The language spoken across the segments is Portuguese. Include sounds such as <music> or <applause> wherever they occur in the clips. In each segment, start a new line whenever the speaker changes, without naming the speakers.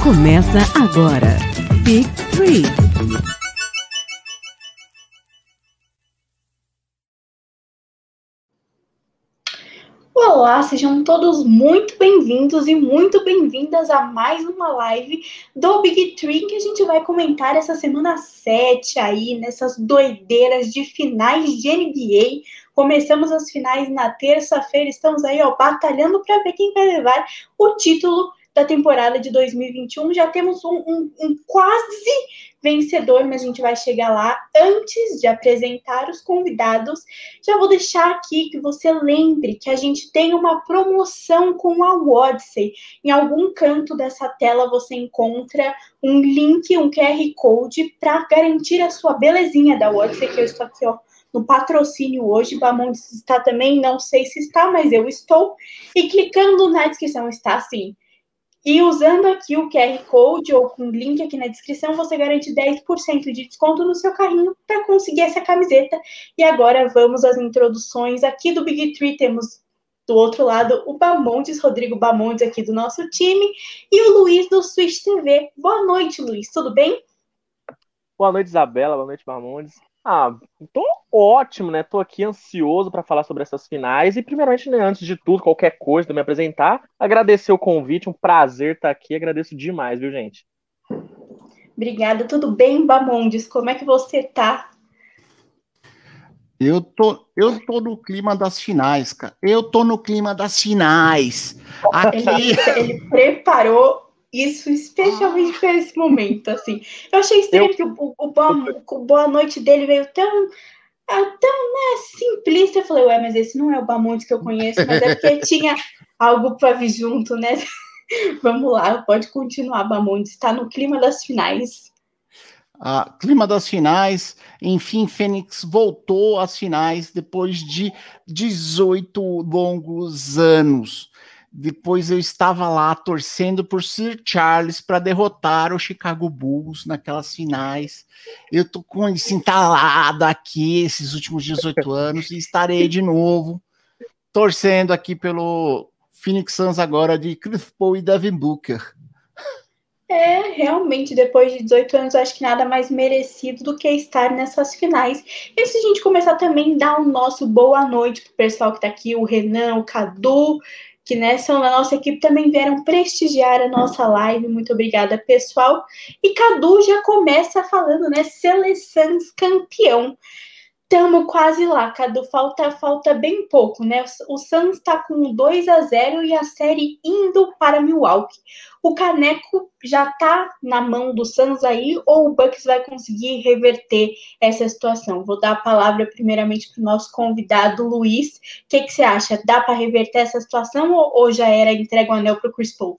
Começa agora. Big Three.
Olá, sejam todos muito bem-vindos e muito bem-vindas a mais uma live do Big Tree que a gente vai comentar essa semana 7 aí, nessas doideiras de finais de NBA. Começamos as finais na terça-feira, estamos aí, ó, batalhando para ver quem vai levar o título da temporada de 2021. Já temos um, um, um, quase vencedor, mas a gente vai chegar lá. Antes de apresentar os convidados, já vou deixar aqui que você lembre que a gente tem uma promoção com a Odyssey. Em algum canto dessa tela você encontra um link, um QR Code para garantir a sua belezinha da Odyssey, que eu estou aqui, ó no patrocínio hoje. Bamontes está também, não sei se está, mas eu estou. E clicando na descrição está assim. E usando aqui o QR Code ou com o link aqui na descrição, você garante 10% de desconto no seu carrinho para conseguir essa camiseta. E agora vamos às introduções. Aqui do Big Tree temos do outro lado o Bamontes, Rodrigo Bamontes aqui do nosso time, e o Luiz do Switch TV. Boa noite, Luiz, tudo bem?
Boa noite, Isabela, boa noite, Bamontes. Ah, tô ótimo, né? Tô aqui ansioso para falar sobre essas finais. E, primeiramente, né, antes de tudo, qualquer coisa de me apresentar, agradecer o convite, um prazer estar aqui. Agradeço demais, viu, gente?
Obrigada, tudo bem, Bamondes? Como é que você tá?
Eu tô, eu tô no clima das finais, cara. Eu tô no clima das finais.
Aqui... Ele, ele preparou isso especialmente para esse momento, assim. Eu achei estranho eu... que o, o, o, boa, o boa noite dele veio tão, ah, tão né, simplista. Eu falei, ué, mas esse não é o Bamontes que eu conheço, mas é porque <laughs> tinha algo para vir junto, né? <laughs> Vamos lá, pode continuar, Bamontes. Está no clima das finais.
Ah, clima das finais, enfim, Fênix voltou às finais depois de 18 longos anos. Depois eu estava lá torcendo por Sir Charles para derrotar o Chicago Bulls naquelas finais. Eu tô com isso entalado aqui esses últimos 18 <laughs> anos e estarei de novo torcendo aqui pelo Phoenix Suns agora de Chris Paul e Devin Booker.
É, realmente, depois de 18 anos, acho que nada mais merecido do que estar nessas finais. E se a gente começar também, dar o um nosso boa noite pro pessoal que tá aqui, o Renan, o Cadu, que né, são da nossa equipe, também vieram prestigiar a nossa live. Muito obrigada, pessoal. E Cadu já começa falando, né? Seleção campeão. Estamos quase lá, Cadu. Falta, falta bem pouco, né? O Suns está com 2 a 0 e a série indo para Milwaukee. O Caneco já está na mão do Suns aí ou o Bucks vai conseguir reverter essa situação? Vou dar a palavra primeiramente para o nosso convidado Luiz. O que, que você acha? Dá para reverter essa situação ou, ou já era entregue o anel para o Chris Paul?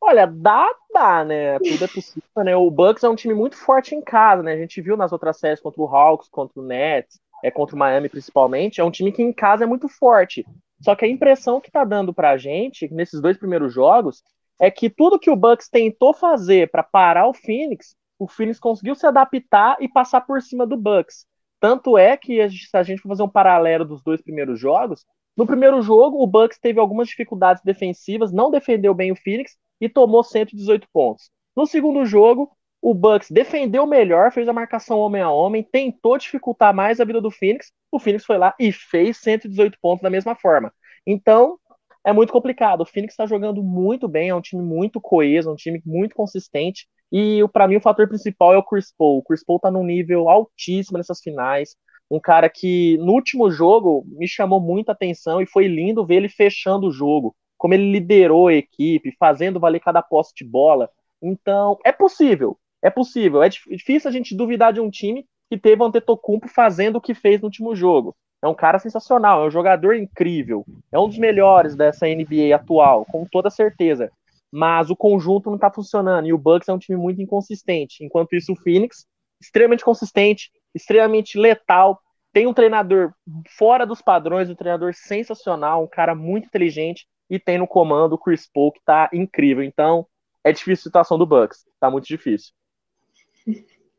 Olha, dá, dá, né? Tudo é possível, né? O Bucks é um time muito forte em casa, né? A gente viu nas outras séries contra o Hawks, contra o Nets, é contra o Miami principalmente, é um time que em casa é muito forte. Só que a impressão que tá dando pra gente nesses dois primeiros jogos é que tudo que o Bucks tentou fazer para parar o Phoenix, o Phoenix conseguiu se adaptar e passar por cima do Bucks. Tanto é que se a gente for fazer um paralelo dos dois primeiros jogos, no primeiro jogo o Bucks teve algumas dificuldades defensivas, não defendeu bem o Phoenix e tomou 118 pontos. No segundo jogo, o Bucks defendeu melhor, fez a marcação homem a homem, tentou dificultar mais a vida do Phoenix. O Phoenix foi lá e fez 118 pontos da mesma forma. Então, é muito complicado. O Phoenix está jogando muito bem, é um time muito coeso, um time muito consistente. E para mim o fator principal é o Chris Paul. O Chris Paul está num nível altíssimo nessas finais. Um cara que no último jogo me chamou muita atenção e foi lindo ver ele fechando o jogo como ele liderou a equipe, fazendo valer cada posse de bola. Então, é possível, é possível. É difícil a gente duvidar de um time que teve o Antetokounmpo fazendo o que fez no último jogo. É um cara sensacional, é um jogador incrível, é um dos melhores dessa NBA atual, com toda certeza. Mas o conjunto não está funcionando e o Bucks é um time muito inconsistente. Enquanto isso, o Phoenix, extremamente consistente, extremamente letal, tem um treinador fora dos padrões, um treinador sensacional, um cara muito inteligente e tem no comando o Chris Paul, que tá incrível. Então, é difícil a situação do Bucks. Tá muito difícil.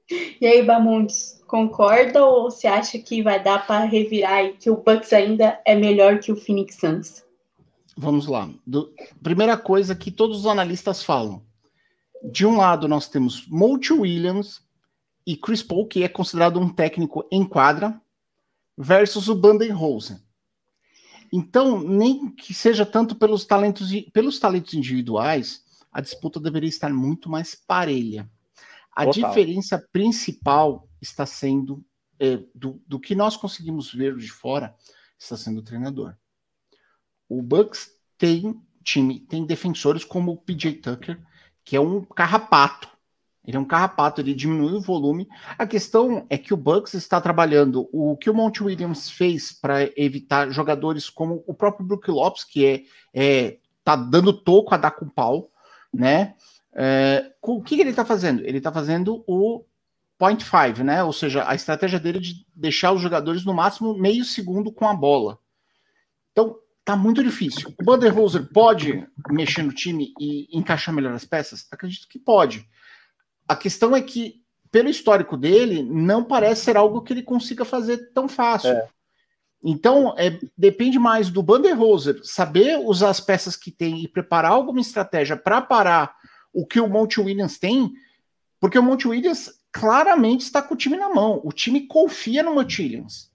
E aí, Bamundes, concorda ou você acha que vai dar para revirar e que o Bucks ainda é melhor que o Phoenix Suns?
Vamos lá. Do, primeira coisa que todos os analistas falam: de um lado nós temos Monty Williams e Chris Paul, que é considerado um técnico em quadra, versus o Bandenhausen. Então, nem que seja tanto pelos talentos, pelos talentos individuais, a disputa deveria estar muito mais parelha. A Total. diferença principal está sendo é, do, do que nós conseguimos ver de fora, está sendo o treinador. O Bucks tem time, tem defensores como o PJ Tucker, que é um carrapato. Ele é um carrapato, ele diminui o volume. A questão é que o Bucks está trabalhando o que o Monte Williams fez para evitar jogadores como o próprio Brook Lopes, que é, é tá dando toco a dar com pau, né? É, o que, que ele está fazendo? Ele está fazendo o point five, né? Ou seja, a estratégia dele de deixar os jogadores no máximo meio segundo com a bola. Então, tá muito difícil. O Budenholzer pode mexer no time e encaixar melhor as peças? Acredito que pode. A questão é que, pelo histórico dele, não parece ser algo que ele consiga fazer tão fácil. É. Então, é, depende mais do Banderhoser saber usar as peças que tem e preparar alguma estratégia para parar o que o Monte Williams tem, porque o Monte Williams claramente está com o time na mão. O time confia no Monte Williams.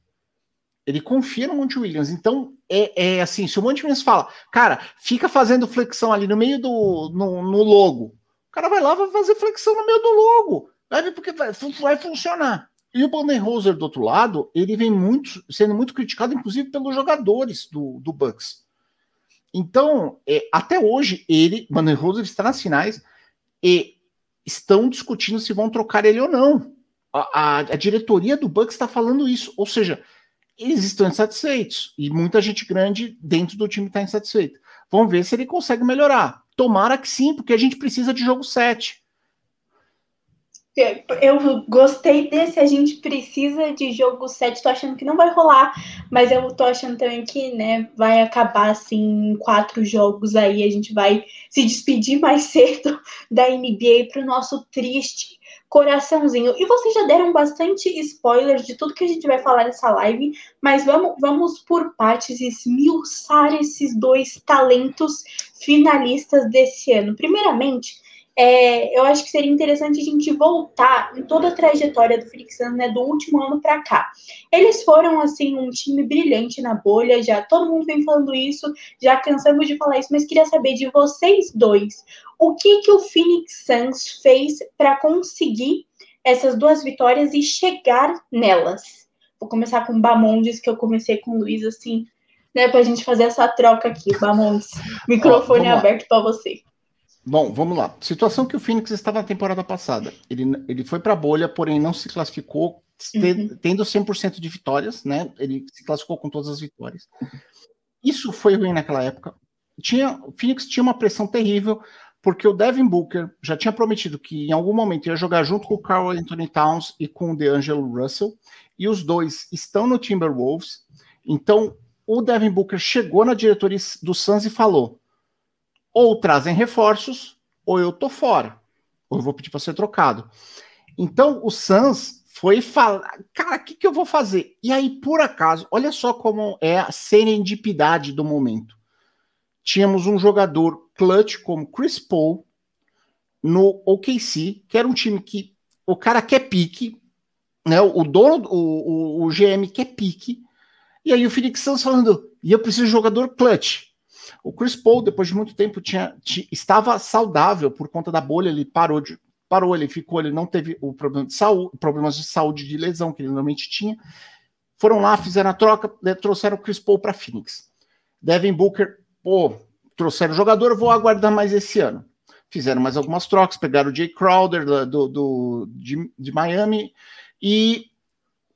Ele confia no Monte Williams. Então, é, é, assim, se o Monte Williams fala, cara, fica fazendo flexão ali no meio do no, no logo, o cara vai lá vai fazer flexão no meio do logo. Vai ver porque vai, vai funcionar. E o Bandenhoser, do outro lado, ele vem muito sendo muito criticado, inclusive pelos jogadores do, do Bucks. Então, é, até hoje, ele, Bandenhoser, está nas finais e estão discutindo se vão trocar ele ou não. A, a, a diretoria do Bucks está falando isso. Ou seja, eles estão insatisfeitos. E muita gente grande dentro do time está insatisfeita. Vamos ver se ele consegue melhorar. Tomara que sim, porque a gente precisa de jogo 7.
Eu gostei desse, a gente precisa de jogo 7, tô achando que não vai rolar, mas eu tô achando também que, né, vai acabar assim quatro jogos aí, a gente vai se despedir mais <laughs> cedo da NBA pro nosso triste coraçãozinho. E vocês já deram bastante spoilers de tudo que a gente vai falar nessa live, mas vamos, vamos por partes esmiuçar esses dois talentos finalistas desse ano. Primeiramente, é, eu acho que seria interessante a gente voltar em toda a trajetória do Phoenix Suns, né, do último ano para cá. Eles foram assim um time brilhante na bolha, já todo mundo vem falando isso, já cansamos de falar isso, mas queria saber de vocês dois, o que que o Phoenix Suns fez para conseguir essas duas vitórias e chegar nelas? Vou começar com o Bamondes, que eu comecei com o Luiz, assim, né, para a gente fazer essa troca aqui. Bamondes, microfone aberto para você.
Bom, vamos lá. Situação que o Phoenix estava na temporada passada. Ele, ele foi para a bolha, porém não se classificou, uhum. tendo 100% de vitórias, né? Ele se classificou com todas as vitórias. Isso foi ruim naquela época. Tinha, o Phoenix tinha uma pressão terrível, porque o Devin Booker já tinha prometido que em algum momento ia jogar junto com o Carl Anthony Towns e com o DeAngelo Russell, e os dois estão no Timberwolves. Então, o Devin Booker chegou na diretoria do Suns e falou: ou trazem reforços, ou eu tô fora, ou eu vou pedir para ser trocado. Então, o Suns foi falar, cara, o que, que eu vou fazer? E aí, por acaso, olha só como é a serendipidade do momento tínhamos um jogador clutch como Chris Paul no OKC, que era um time que o cara quer pique, né? O dono, o, o, o GM quer pique, e aí o Phoenix Suns falando, e eu preciso de jogador clutch. O Chris Paul, depois de muito tempo, tinha, tinha, estava saudável por conta da bolha, ele parou de parou, ele ficou, ele não teve o problema de saúde, problemas de saúde de lesão que ele normalmente tinha. Foram lá, fizeram a troca, né, trouxeram o Chris Paul para Phoenix. Devin Booker pô, trouxeram jogador, vou aguardar mais esse ano. Fizeram mais algumas trocas, pegaram o Jay Crowder do, do, de, de Miami e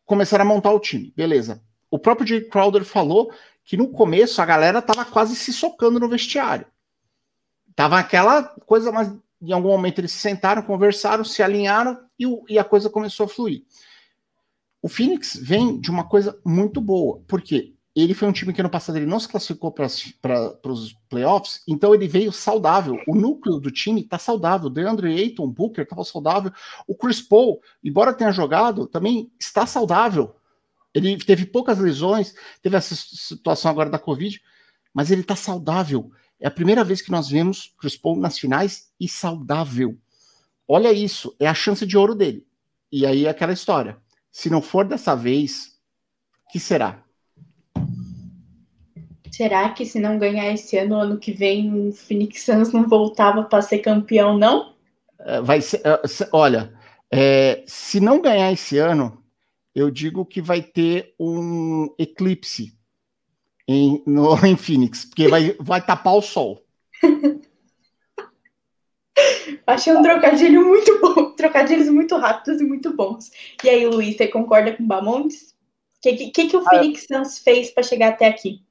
começaram a montar o time. Beleza. O próprio Jay Crowder falou que no começo a galera tava quase se socando no vestiário. Tava aquela coisa, mas em algum momento eles se sentaram, conversaram, se alinharam e, o, e a coisa começou a fluir. O Phoenix vem de uma coisa muito boa, porque ele foi um time que no passado ele não se classificou para os playoffs, então ele veio saudável. O núcleo do time está saudável. DeAndre Ayton, Booker estava saudável. O Chris Paul, embora tenha jogado, também está saudável. Ele teve poucas lesões, teve essa situação agora da Covid, mas ele está saudável. É a primeira vez que nós vemos Chris Paul nas finais e saudável. olha isso, é a chance de ouro dele. E aí aquela história. Se não for dessa vez, que será?
Será que se não ganhar esse ano, ano que vem, o Phoenix Suns não voltava para ser campeão, não?
É, vai ser, é, olha, é, se não ganhar esse ano, eu digo que vai ter um eclipse em, no, <laughs> em Phoenix, porque vai, vai tapar o sol. <laughs>
Achei um trocadilho muito bom, <laughs> trocadilhos muito rápidos e muito bons. E aí, Luiz, você concorda com o Bamontes? O que, que, que, o ah, Phoenix Suns fez para chegar até aqui?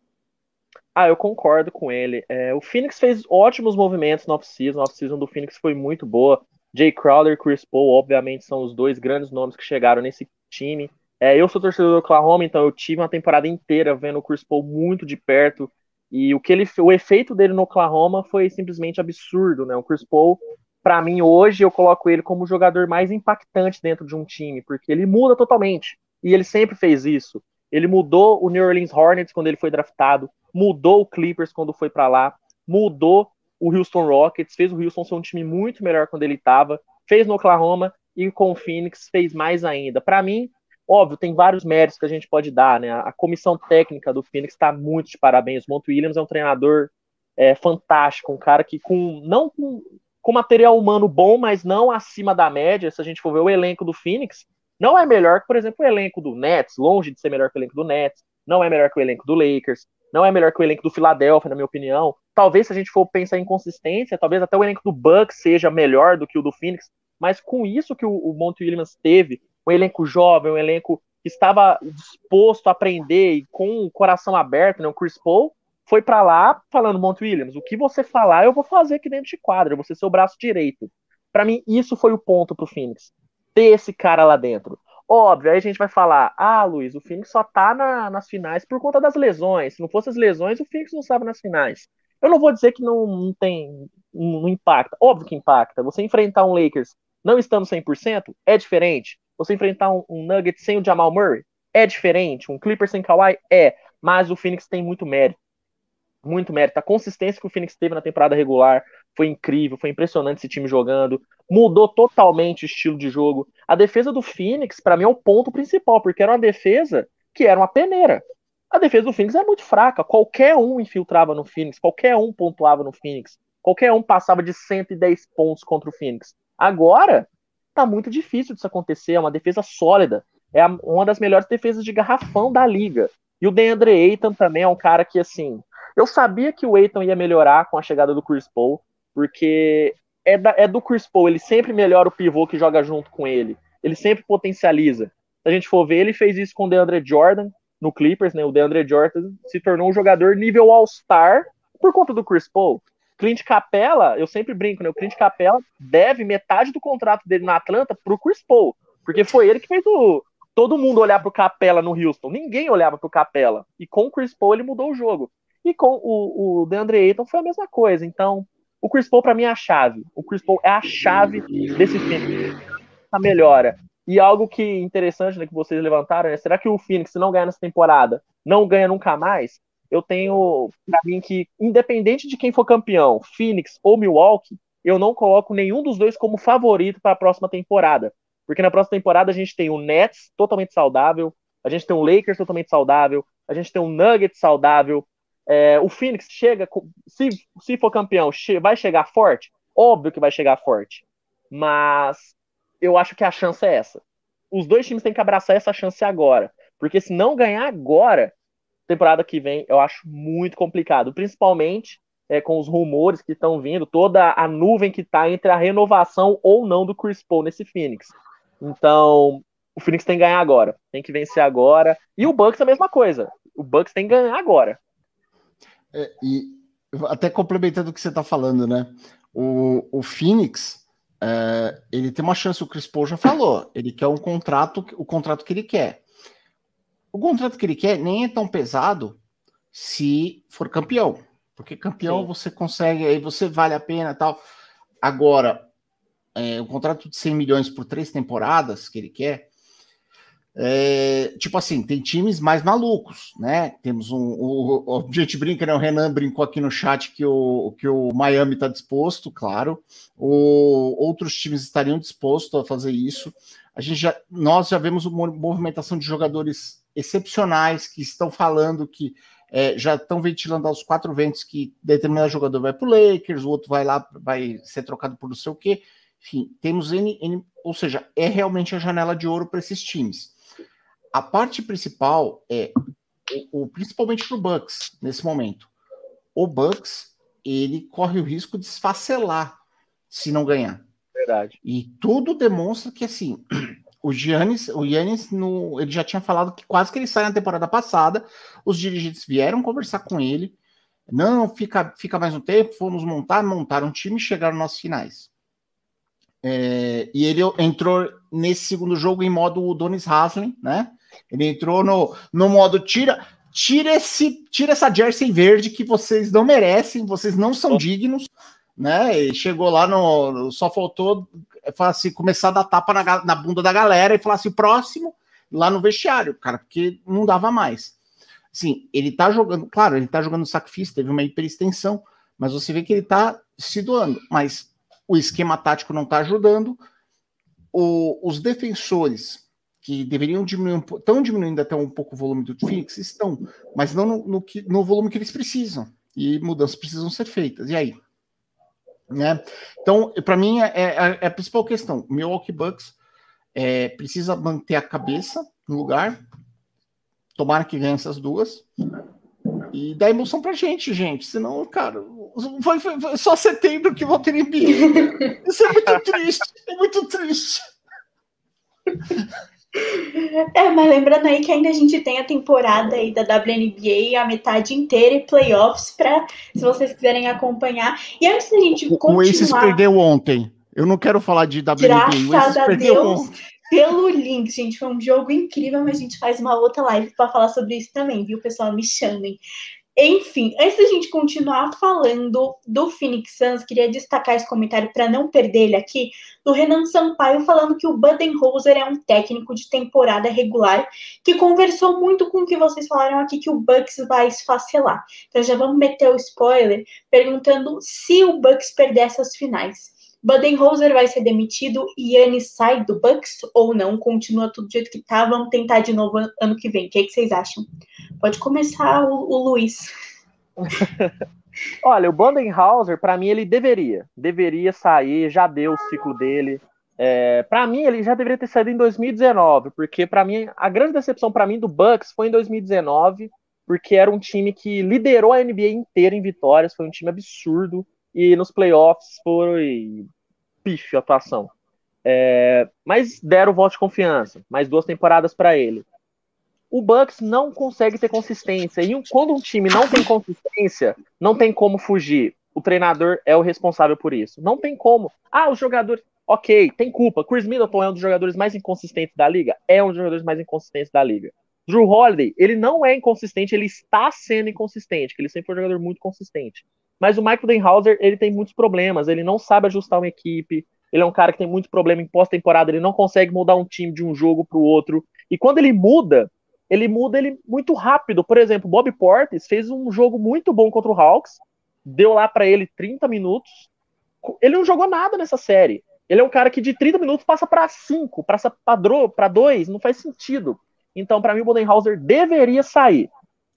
Ah, eu concordo com ele. É, o Phoenix fez ótimos movimentos no off-season. A off-season do Phoenix foi muito boa. Jay Crowder e Chris Paul, obviamente, são os dois grandes nomes que chegaram nesse time. É, eu sou torcedor do Oklahoma, então eu tive uma temporada inteira vendo o Chris Paul muito de perto. E o que ele, o efeito dele no Oklahoma foi simplesmente absurdo, né? O Chris Paul, para mim hoje eu coloco ele como o jogador mais impactante dentro de um time, porque ele muda totalmente. E ele sempre fez isso. Ele mudou o New Orleans Hornets quando ele foi draftado, mudou o Clippers quando foi para lá, mudou o Houston Rockets, fez o Houston ser um time muito melhor quando ele estava, fez no Oklahoma e com o Phoenix fez mais ainda. Para mim, óbvio, tem vários méritos que a gente pode dar, né? A comissão técnica do Phoenix está muito de parabéns. O Monte Williams é um treinador é, fantástico, um cara que com não com, com material humano bom, mas não acima da média. Se a gente for ver o elenco do Phoenix, não é melhor que, por exemplo, o elenco do Nets, longe de ser melhor que o elenco do Nets, não é melhor que o elenco do Lakers, não é melhor que o elenco do Philadelphia, na minha opinião. Talvez, se a gente for pensar em consistência, talvez até o elenco do Bucks seja melhor do que o do Phoenix, mas com isso que o, o Monte Williams teve, um elenco jovem, um elenco que estava disposto a aprender e com o coração aberto, né, o Chris Paul, foi para lá falando, Monte Williams, o que você falar eu vou fazer aqui dentro de quadra, eu vou ser seu braço direito. Para mim, isso foi o ponto pro Phoenix. Ter esse cara lá dentro. Óbvio, aí a gente vai falar, ah, Luiz, o Phoenix só tá na, nas finais por conta das lesões. Se não fosse as lesões, o Phoenix não estava nas finais. Eu não vou dizer que não, não tem, não, não, impacta. Óbvio que impacta. Você enfrentar um Lakers não estando 100% é diferente. Você enfrentar um, um Nuggets sem o Jamal Murray é diferente. Um Clippers sem Kawhi é. Mas o Phoenix tem muito mérito muito mérito. A consistência que o Phoenix teve na temporada regular foi incrível, foi impressionante esse time jogando. Mudou totalmente o estilo de jogo. A defesa do Phoenix, para mim, é o ponto principal, porque era uma defesa que era uma peneira. A defesa do Phoenix é muito fraca. Qualquer um infiltrava no Phoenix, qualquer um pontuava no Phoenix, qualquer um passava de 110 pontos contra o Phoenix. Agora, tá muito difícil disso acontecer. É uma defesa sólida. É uma das melhores defesas de garrafão da liga. E o DeAndre Ayton também é um cara que, assim, eu sabia que o Aiton ia melhorar com a chegada do Chris Paul, porque é, da, é do Chris Paul, ele sempre melhora o pivô que joga junto com ele. Ele sempre potencializa. Se a gente for ver, ele fez isso com o DeAndre Jordan no Clippers, né? O DeAndre Jordan se tornou um jogador nível All-Star por conta do Chris Paul. Clint Capella, eu sempre brinco, né? O Clint Capella deve metade do contrato dele na Atlanta pro Chris Paul, porque foi ele que fez o, todo mundo olhar pro Capella no Houston. Ninguém olhava pro Capella. E com o Chris Paul ele mudou o jogo. E com o, o DeAndre Ayton foi a mesma coisa. Então, o Chris Paul para mim é a chave. O Chris Paul é a chave desse time. A melhora. E algo que interessante né, que vocês levantaram é: será que o Phoenix, se não ganhar nessa temporada, não ganha nunca mais? Eu tenho para mim que, independente de quem for campeão, Phoenix ou Milwaukee, eu não coloco nenhum dos dois como favorito para a próxima temporada. Porque na próxima temporada a gente tem o Nets totalmente saudável, a gente tem o Lakers totalmente saudável, a gente tem o Nuggets saudável, é, o Phoenix chega, se, se for campeão, vai chegar forte? Óbvio que vai chegar forte. Mas eu acho que a chance é essa. Os dois times têm que abraçar essa chance agora. Porque se não ganhar agora, temporada que vem, eu acho muito complicado. Principalmente é, com os rumores que estão vindo, toda a nuvem que está entre a renovação ou não do Chris Paul nesse Phoenix. Então, o Phoenix tem que ganhar agora. Tem que vencer agora. E o Bucks a mesma coisa. O Bucks tem que ganhar agora.
É, e até complementando o que você está falando, né? O, o Phoenix, é, ele tem uma chance, o Chris Paul já falou, ele quer um contrato, o contrato que ele quer. O contrato que ele quer nem é tão pesado se for campeão, porque campeão Sim. você consegue, aí você vale a pena tal. Agora, é, o contrato de 100 milhões por três temporadas que ele quer, É, tipo assim, tem times mais malucos, né? Temos um. O, a gente brinca, né? O Renan brincou aqui no chat que o, que o Miami está disposto, claro. O, outros times estariam dispostos a fazer isso. A gente já, nós já vemos uma movimentação de jogadores excepcionais que estão falando que é, já estão ventilando aos quatro ventos que determinado jogador vai para o Lakers, o outro vai lá, vai ser trocado por não sei o quê. Enfim, temos N, N ou seja, é realmente a janela de ouro para esses times. A parte principal é, o, o principalmente para o Bucks, nesse momento. O Bucks, ele corre o risco de esfacelar se não ganhar.
Verdade.
E tudo demonstra que, assim, o Giannis, o Giannis no, ele já tinha falado que quase que ele sai na temporada passada, os dirigentes vieram conversar com ele, não, fica, fica mais um tempo, fomos montar, montaram um time e chegaram nas finais. É, e ele entrou nesse segundo jogo em modo Donis Haslem, né? Ele entrou no, no modo tira, tira esse, tira essa jersey verde que vocês não merecem, vocês não são dignos, né? E chegou lá no, só faltou assim, começar a dar tapa na, na bunda da galera e falar assim, próximo lá no vestiário, cara, porque não dava mais. Sim, ele tá jogando, claro, ele tá jogando sacrifício, teve uma hiperextensão, mas você vê que ele tá se doando, mas o esquema tático não tá ajudando. O, os defensores que deveriam diminuir, estão diminuindo até um pouco o volume do Phoenix, estão, mas não no, no, no volume que eles precisam. E mudanças precisam ser feitas. E aí? Né? Então, para mim, é, é, é, a principal questão. Milwaukee Bucks é, precisa manter a cabeça no lugar, tomara que ganhe essas duas, e dar emoção pra gente, gente. Senão, cara, foi, foi, foi só setembro que vou ter NBA. Isso é muito triste, é muito triste. <laughs>
É, mas lembrando aí que ainda a gente tem a temporada aí da WNBA, a metade inteira e playoffs para se vocês quiserem acompanhar. E antes da gente continuar...
O Aces perdeu ontem. Eu não quero falar de WNBA.
Graças a Deus ontem. pelo link, gente. Foi um jogo incrível, mas a gente faz uma outra live para falar sobre isso também, viu, pessoal? Me chamem. Enfim, antes da gente continuar falando do Phoenix Suns, queria destacar esse comentário para não perder ele aqui, do Renan Sampaio falando que o Budenholzer é um técnico de temporada regular que conversou muito com o que vocês falaram aqui que o Bucks vai esfacelar. Então já vamos meter o spoiler perguntando se o Bucks perder essas finais. Budenholzer vai ser demitido e Yannis sai do Bucks ou não? Continua tudo do jeito que tá? Vamos tentar de novo ano que vem. O que, é que vocês acham? Pode começar o, o Luiz. <laughs>
Olha, o Bandenhauser, para mim, ele deveria. Deveria sair, já deu o ciclo dele. É, para mim, ele já deveria ter saído em 2019, porque para mim, a grande decepção para mim do Bucks foi em 2019, porque era um time que liderou a NBA inteira em vitórias, foi um time absurdo, e nos playoffs foi pífio a atuação. É, mas deram o voto de confiança, mais duas temporadas para ele o Bucks não consegue ter consistência. E quando um time não tem consistência, não tem como fugir. O treinador é o responsável por isso. Não tem como. Ah, os jogadores. Ok, tem culpa. Chris Middleton é um dos jogadores mais inconsistentes da liga? É um dos jogadores mais inconsistentes da liga. Drew Holiday, ele não é inconsistente, ele está sendo inconsistente, que ele sempre foi um jogador muito consistente. Mas o Michael Denhauser, ele tem muitos problemas, ele não sabe ajustar uma equipe, ele é um cara que tem muito problema em pós-temporada, ele não consegue mudar um time de um jogo para o outro. E quando ele muda, ele muda ele muito rápido. Por exemplo, Bob Portis fez um jogo muito bom contra o Hawks, deu lá para ele 30 minutos. Ele não jogou nada nessa série. Ele é um cara que de 30 minutos passa para 5, passa para 2, não faz sentido. Então, para mim, o Bodenhauser deveria sair.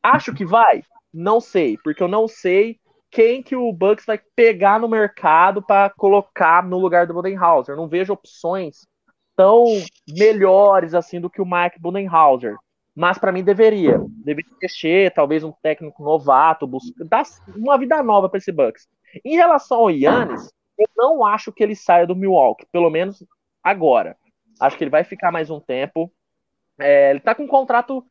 Acho que vai? Não sei, porque eu não sei quem que o Bucks vai pegar no mercado para colocar no lugar do Bodenhauser. não vejo opções tão melhores assim do que o Mike Bodenhauser mas para mim deveria. Deveria mexer, talvez um técnico novato, buscar, dar uma vida nova para esse Bucks. Em relação ao Yannis, eu não acho que ele saia do Milwaukee, pelo menos agora. Acho que ele vai ficar mais um tempo. É, ele tá com um contrato.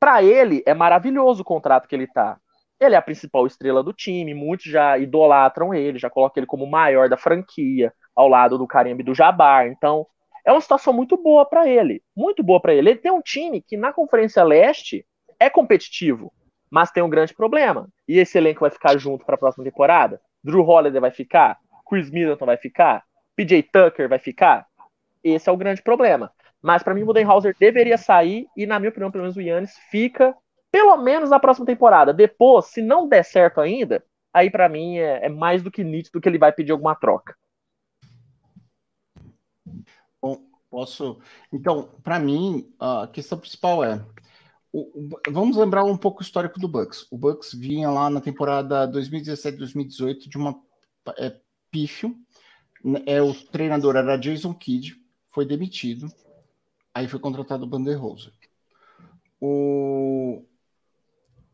Para ele, é maravilhoso o contrato que ele tá. Ele é a principal estrela do time, muitos já idolatram ele, já colocam ele como o maior da franquia, ao lado do Karim do Jabbar. Então, é uma situação muito boa para ele. Muito boa para ele. Ele tem um time que na Conferência Leste é competitivo, mas tem um grande problema. E esse elenco vai ficar junto para a próxima temporada? Drew Holiday vai ficar? Chris Middleton vai ficar? PJ Tucker vai ficar? Esse é o grande problema. Mas para mim o Budenholzer deveria sair e, na minha opinião, pelo menos o Yannis fica pelo menos na próxima temporada. Depois, se não der certo ainda, aí para mim é, é, mais do que nítido que ele vai pedir alguma troca.
Bom, posso. Então, para mim, a questão principal é. O, o, vamos lembrar um pouco o histórico do Bucks. O Bucks vinha lá na temporada 2017-2018 de uma é, pífio. É, o treinador era Jason Kidd, foi demitido. Aí foi contratado o Banderhoser. O,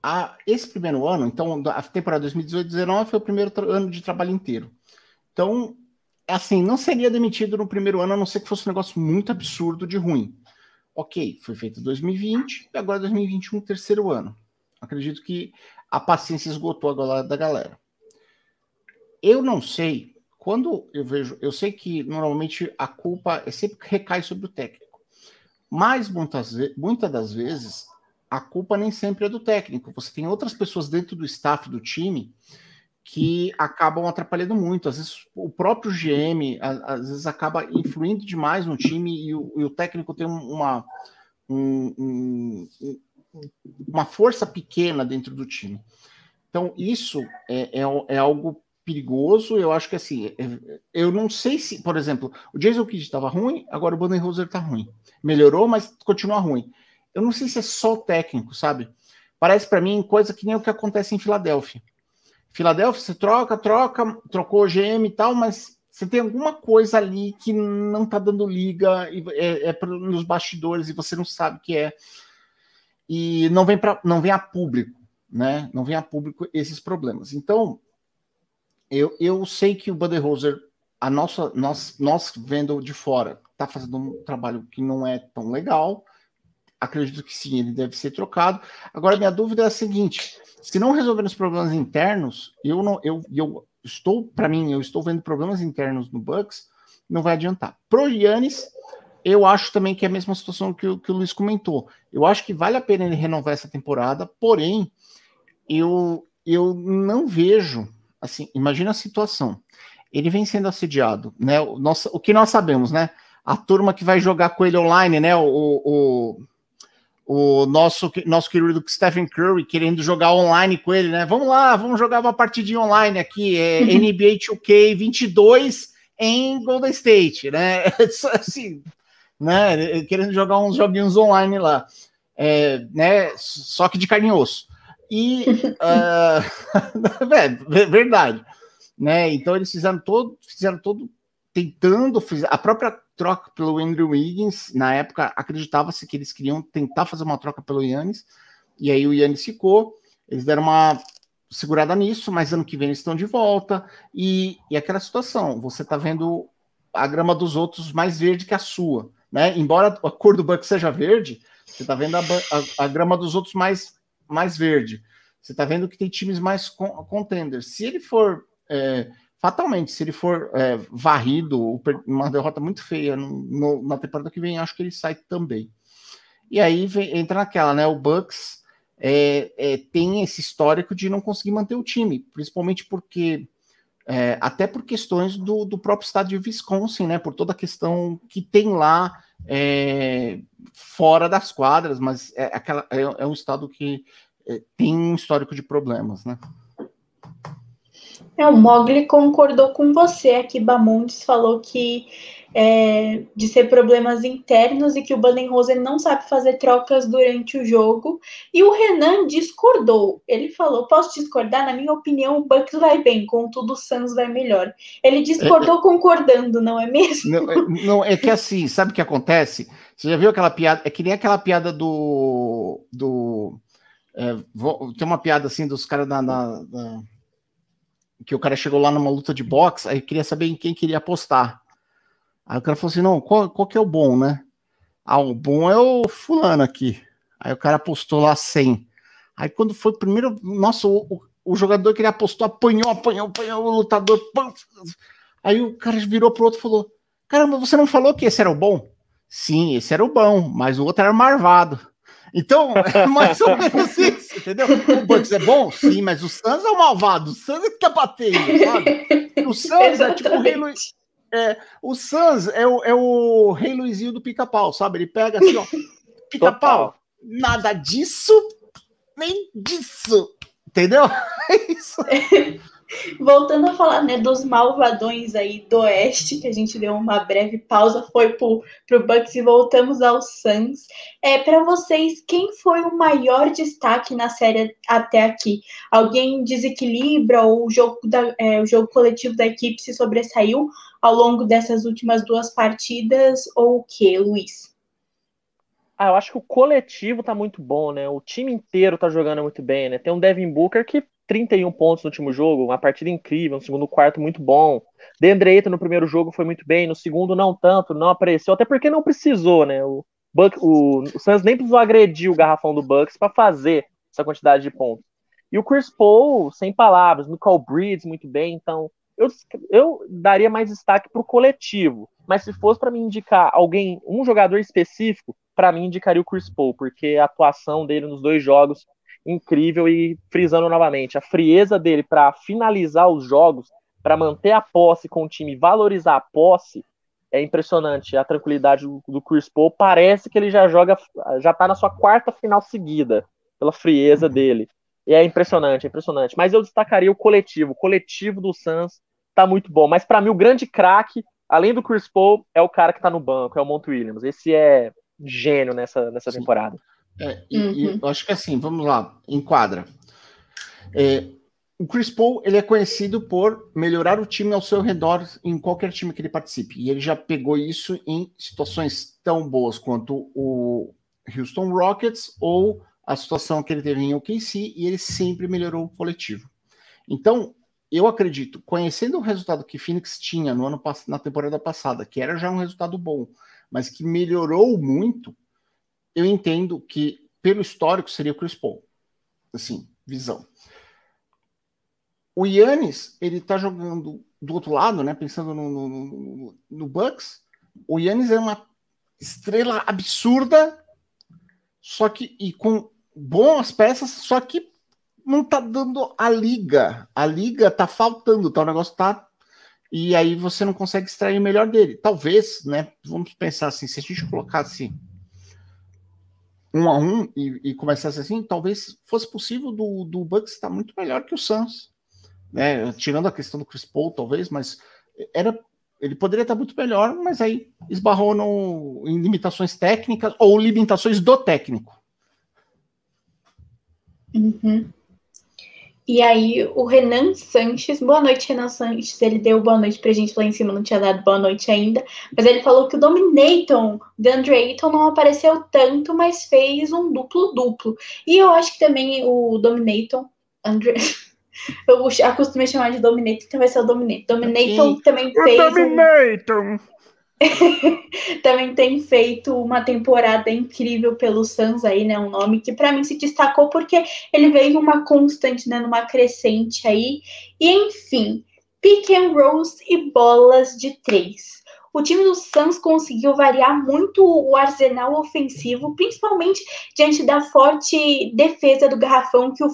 a, esse primeiro ano, então, a temporada 2018-19 foi o primeiro ano de trabalho inteiro. Então, assim, não seria demitido no primeiro ano, a não ser que fosse um negócio muito absurdo de ruim. Ok, foi feito 2020 e agora 2021, terceiro ano. Acredito que a paciência esgotou agora da galera. Eu não sei, quando eu vejo, eu sei que normalmente a culpa é sempre recai sobre o técnico. Mas muitas, muitas das vezes a culpa nem sempre é do técnico. Você tem outras pessoas dentro do staff do time que acabam atrapalhando muito. Às vezes o próprio GM às vezes acaba influindo demais no time e o, e o técnico tem uma, um, um, uma força pequena dentro do time. Então, isso é, é, é, algo perigoso. Eu acho que assim, é, eu não sei se, por exemplo, o Jason Kidd estava ruim, agora o Budenholzer está ruim melhorou, mas continua ruim. Eu não sei se é só o técnico, sabe? Parece para mim coisa que nem o que acontece em Filadélfia. Filadélfia, você troca, troca, trocou o GM e tal, mas você tem alguma coisa ali que não tá dando liga, é, é nos bastidores e você não sabe o que é. E não vem, pra, não vem a público, né? Não vem a público esses problemas. Então, eu, eu sei que o Budenholzer, a nossa, nós, nós vendo de fora, está fazendo um trabalho que não é tão legal. Acredito que sim, ele deve ser trocado. Agora, minha dúvida é a seguinte: se não resolver os problemas internos, eu não, eu, eu estou, para mim, eu estou vendo problemas internos no Bucks, não vai adiantar. Pro Yannis, eu acho também que é a mesma situação que, que o Luiz comentou. Eu acho que vale a pena ele renovar essa temporada, porém, eu, eu não vejo, assim, imagina a situação. Ele vem sendo assediado, né? O, nosso, o que nós sabemos, né? a turma que vai jogar com ele online, né? O, o, o nosso, nosso querido Stephen Curry querendo jogar online com ele, né? Vamos lá, vamos jogar uma partidinha online aqui, é NBA 2K 22 em Golden State, né? <laughs> assim, né? Querendo jogar uns joguinhos online lá, é, né? Só que de carne e osso. E uh, <laughs> <laughs> é, verdade, né? Então eles fizeram todo, fizeram todo tentando, a própria troca pelo Andrew Wiggins, na época acreditava-se que eles queriam tentar fazer uma troca pelo Yannis, e aí o Yannis ficou, eles deram uma segurada nisso, mas ano que vem eles estão de volta, e, e aquela situação, você tá vendo a grama dos outros mais verde que a sua, né? Embora a cor do Buck seja verde, você tá vendo a, a, a grama dos outros mais, mais verde. Você tá vendo que tem times mais contenders. Se ele for é, fatalmente, se ele for é, varrido, uma derrota muito feia no, no, na temporada que vem, acho que ele sai também. E aí vem, entra naquela, né? O Bucks é, é, tem esse histórico de não conseguir manter o time, principalmente porque é, até por questões do, do, próprio estado de Wisconsin, né? Por toda a questão que tem lá é, fora das quadras, mas é, aquela, é, é um estado que tem um histórico de problemas, né?
É, o Mogli concordou com você aqui, Bamontes falou que é, de ser problemas internos e que o Bandenhoser não sabe fazer trocas durante o jogo. E o Renan discordou. Ele falou: posso discordar? Na minha opinião, o Bucks vai bem, contudo, o Suns vai melhor. Ele discordou é, concordando, não é mesmo?
Não, é, não, é que assim, sabe o que acontece? Você já viu aquela piada? É que nem aquela piada do. do é, tem uma piada assim dos caras da, da, da que o cara chegou lá numa luta de boxe, aí queria saber em quem queria apostar. Aí o cara falou assim: não, qual, qual que é o bom, né? Ah, o bom é o fulano aqui. Aí o cara apostou lá 100. Aí quando foi o primeiro, nossa, o, o jogador que ele apostou apanhou, apanhou, apanhou o lutador. Pam. Aí o cara virou pro outro e falou: Caramba, você não falou que esse era o bom? Sim, esse era o bom, mas o outro era marvado. Então, é mais ou menos isso, entendeu? O Bucks é bom? Sim, mas o Suns é o malvado. O Suns é que tá batendo, sabe? O Suns é tipo o rei Luiz. É, o Suns é o, é o rei Luizinho do pica-pau, sabe? Ele pega assim, ó, pica-pau, nada disso, nem disso. Entendeu? <laughs> É isso. <laughs>
Voltando a falar né, dos malvadões aí do Oeste, que a gente deu uma breve pausa, foi pro, pro Bucks e voltamos ao Suns. É, para vocês, quem foi o maior destaque na série até aqui? Alguém desequilibra ou o jogo, da, é, o jogo coletivo da equipe se sobressaiu ao longo dessas últimas duas partidas ou o que, Luiz?
Ah, eu acho que o coletivo tá muito bom, né? O time inteiro tá jogando muito bem, né? Tem um Devin Booker que 31 pontos no último jogo, uma partida incrível, no segundo quarto muito bom. Deandre Ayton no primeiro jogo foi muito bem, no segundo não tanto, não apareceu, até porque não precisou, né? O, Buck, o, o Suns nem precisou agredir o garrafão do Bucks para fazer essa quantidade de pontos. E o Chris Paul, sem palavras, Michael Bridges muito bem, então eu, eu daria mais destaque para o coletivo. Mas se fosse para me indicar alguém, um jogador específico, para mim indicaria o Chris Paul, porque a atuação dele nos dois jogos incrível e frisando novamente, a frieza dele para finalizar os jogos, para manter a posse com o time, valorizar a posse, é impressionante. A tranquilidade do, do Chris Paul parece que ele já joga, já tá na sua quarta final seguida, pela frieza dele. E é impressionante, é impressionante. Mas eu destacaria o coletivo. O coletivo do Suns tá muito bom. Mas para mim, o grande craque, além do Chris Paul, é o cara que tá no banco, é o Mont Williams. Esse é gênio nessa, nessa temporada.
É, e, uhum. e eu acho que assim, vamos lá, enquadra. É, o Chris Paul ele é conhecido por melhorar o time ao seu redor em qualquer time que ele participe. E ele já pegou isso em situações tão boas quanto o Houston Rockets ou a situação que ele teve em OKC e ele sempre melhorou o coletivo. Então, eu acredito, conhecendo o resultado que Phoenix tinha no ano na temporada passada, que era já um resultado bom, mas que melhorou muito, eu entendo que, pelo histórico, seria o Chris Paul. Assim, visão. O Yannis, ele tá jogando do outro lado, né? Pensando no, no, no, no Bucks. O Yannis é uma estrela absurda, só que e com boas peças, só que não tá dando a liga. A liga tá faltando, tá? O negócio tá. E aí você não consegue extrair o melhor dele. Talvez, né? Vamos pensar assim, se a gente colocasse um a um e, e começasse assim, talvez fosse possível do, do Bucks estar muito melhor que o Suns. Né? Tirando a questão do Chris Paul, talvez, mas era ele poderia estar muito melhor, mas aí esbarrou no, em limitações técnicas ou limitações do técnico.
Uhum. E aí, o Renan Sanches, boa noite, Renan Sanches. Ele deu boa noite pra gente lá em cima, não tinha dado boa noite ainda. Mas ele falou que o Dominaton, de Andre Ayton, não apareceu tanto, mas fez um duplo-duplo. E eu acho que também o Dominaton, Andre. <laughs> Eu acostumei chamar de Dominator, então vai ser o Dominator. Dominator também fez. O Dominator! Um... <laughs> também tem feito uma temporada incrível pelo Suns aí, né? Um nome que para mim se destacou porque ele veio uma constante, né? Numa crescente aí. E enfim, pick and rolls e bolas de três o time do Suns conseguiu variar muito o arsenal ofensivo, principalmente diante da forte defesa do garrafão que o,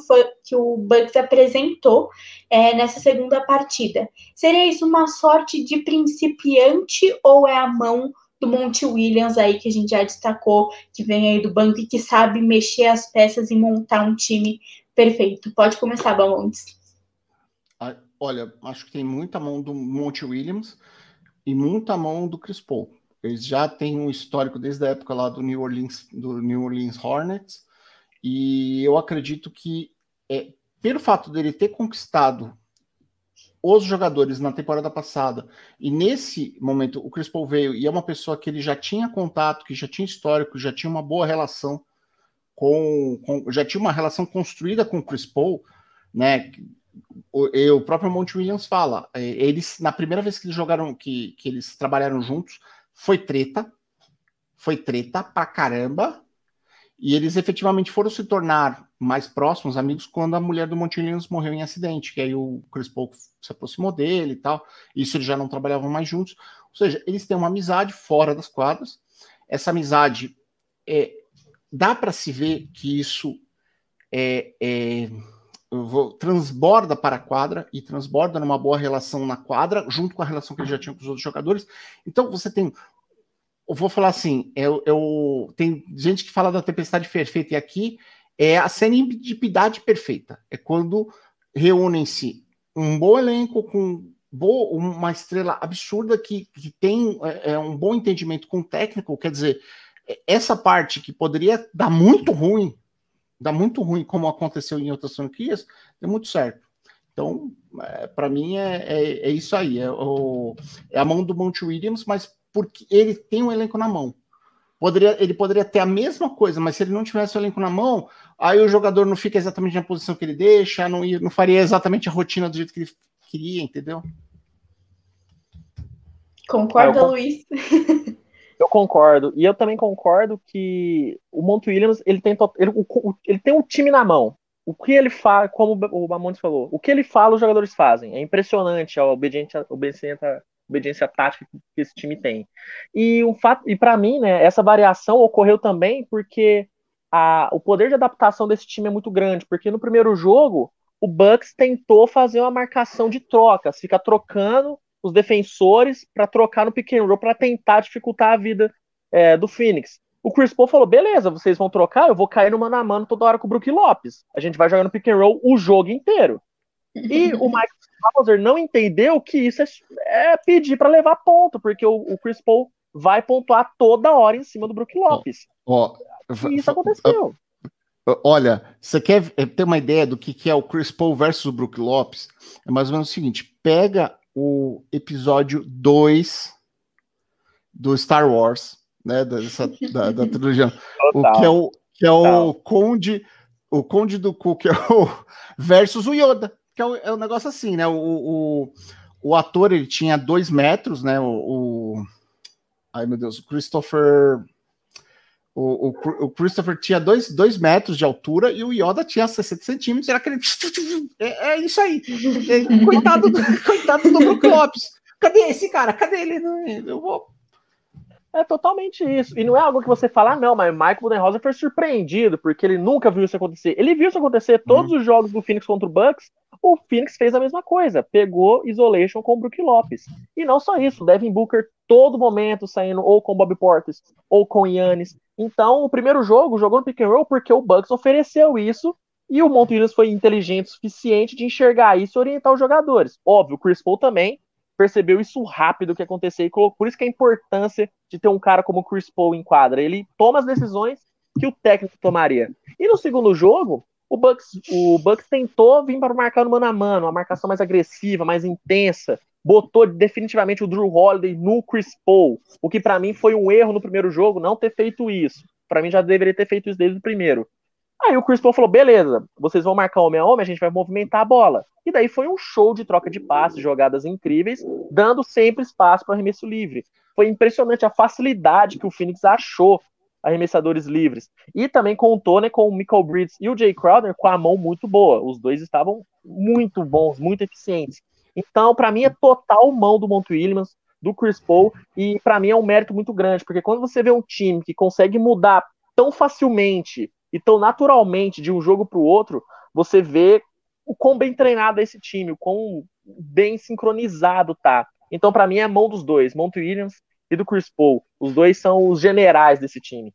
que o Bucks apresentou é, nessa segunda partida. Seria isso uma sorte de principiante ou é a mão do Monte Williams aí que a gente já destacou, que vem aí do banco e que sabe mexer as peças e montar um time perfeito? Pode começar, Bamontes.
Olha, acho que tem muita mão do Monte Williams e muita mão do Chris Paul. Eles já têm um histórico desde a época lá do New Orleans, do New Orleans Hornets, e eu acredito que é, pelo fato dele ter conquistado os jogadores na temporada passada, e nesse momento o Chris Paul veio e é uma pessoa que ele já tinha contato, que já tinha histórico, já tinha uma boa relação com, com já tinha uma relação construída com o Chris Paul, né? O, próprio Monte Williams fala, é, eles na primeira vez que eles jogaram, que, que eles trabalharam juntos, foi treta, foi treta pra caramba, e eles efetivamente foram se tornar mais próximos amigos quando a mulher do Monte Williams morreu em acidente, que aí o Chris Paul se aproximou dele e tal, isso eles já não trabalhavam mais juntos, ou seja, eles têm uma amizade fora das quadras, essa amizade é, dá para se ver que isso é, é transborda para a quadra e transborda numa boa relação na quadra, junto com a relação que ele já tinha com os outros jogadores. Então você tem. Eu vou falar assim: eu, eu tem gente que fala da tempestade perfeita, e aqui é a serendipidade perfeita. É quando reúnem-se um bom elenco com boa, uma estrela absurda que, que tem é, é, um bom entendimento com o técnico, quer dizer, essa parte que poderia dar muito ruim dá muito ruim, como aconteceu em outras franquias, deu muito certo. Então, é, para mim, é, é, é, isso aí. É, o, é a mão do Monte Williams, mas porque ele tem um elenco na mão. Poderia, ele poderia ter a mesma coisa, mas se ele não tivesse o elenco na mão, aí o jogador não fica exatamente na posição que ele deixa, não, não faria exatamente a rotina do jeito que ele queria, entendeu?
Concorda, ah, Luiz? <laughs>
Eu concordo. E eu também concordo que o Monte Williams ele tem, ele, ele tem um time na mão. O que ele fala, como o Bamontes falou, o que ele fala, os jogadores fazem. É impressionante a obediência, obediência, obediência tática que esse time tem. E um fato, e para mim, né, essa variação ocorreu também porque a, o poder de adaptação desse time é muito grande. Porque no primeiro jogo, o Bucks tentou fazer uma marcação de troca, fica trocando os defensores para trocar no pick and roll para tentar dificultar a vida é, do Phoenix. O Chris Paul falou: beleza, vocês vão trocar, eu vou cair no mano a mano toda hora com o Brook Lopes. A gente vai jogar no pick and roll o jogo inteiro. <laughs> E o Mike Hauser não entendeu que isso é, é pedir para levar ponto, porque o, o, Chris Paul vai pontuar toda hora em cima do Brook Lopes.
Ó,
oh, e isso aconteceu.
Olha, você quer ter uma ideia do que é o Chris Paul versus o Brook Lopes? É mais ou menos o seguinte: pega o episódio 2 do Star Wars, né? Dessa, da, da <laughs> trilogia. O que é o, que é o Conde, o Conde do Cu, que é o <laughs> versus o Yoda, que é o, é um negócio assim, né? O, o, o ator ele tinha dois metros, né? O, o ai meu Deus, o Christopher o, o, o, Christopher tinha dois, dois metros de altura e o Yoda tinha 60 centímetros. Era aquele. É, é isso aí. É, coitado, do, <laughs> coitado do Brook Lopes. Cadê esse cara? Cadê ele? Eu vou.
É totalmente isso. E não é algo que você fala, ah, não, mas Michael Budenholzer foi surpreendido, porque ele nunca viu isso acontecer. Ele viu isso acontecer todos uhum. os jogos do Phoenix contra o Bucks. O Phoenix fez a mesma coisa, pegou isolation com o Brook Lopes. E não só isso, o Devin Booker todo momento saindo ou com o Bob Portis ou com o Yannis. Então, o primeiro jogo jogou no pick and roll porque o Bucks ofereceu isso e o Monte foi inteligente o suficiente de enxergar isso e orientar os jogadores. Óbvio, o Chris Paul também percebeu isso rápido que aconteceu e colocou, por isso que a importância de ter um cara como o Chris Paul em quadra. Ele toma as decisões que o técnico tomaria. E no segundo jogo, o Bucks, o Bucks tentou vir para marcar no mano a mano, uma marcação mais agressiva, mais intensa, botou definitivamente o Drew Holiday no Chris Paul, o que para mim foi um erro no primeiro jogo não ter feito isso. Para mim já deveria ter feito isso desde o primeiro. Aí o Chris Paul falou: beleza, vocês vão marcar homem a homem, a gente vai movimentar a bola. E daí foi um show de troca de passes, jogadas incríveis, dando sempre espaço para arremesso livre. Foi impressionante a facilidade que o Phoenix achou arremessadores livres. E também contou né, com o Michael Bridges e o Jay Crowder com a mão muito boa. Os dois estavam muito bons, muito eficientes. Então, para mim, é total mão do Monte Williams, do Chris Paul, e para mim é um mérito muito grande, porque quando você vê um time que consegue mudar tão facilmente e tão naturalmente de um jogo para o outro, você vê o quão bem treinado é esse time, o quão bem sincronizado tá. Então, para mim, é a mão dos dois, Monte Williams e do Chris Paul. Os dois são os generais desse time.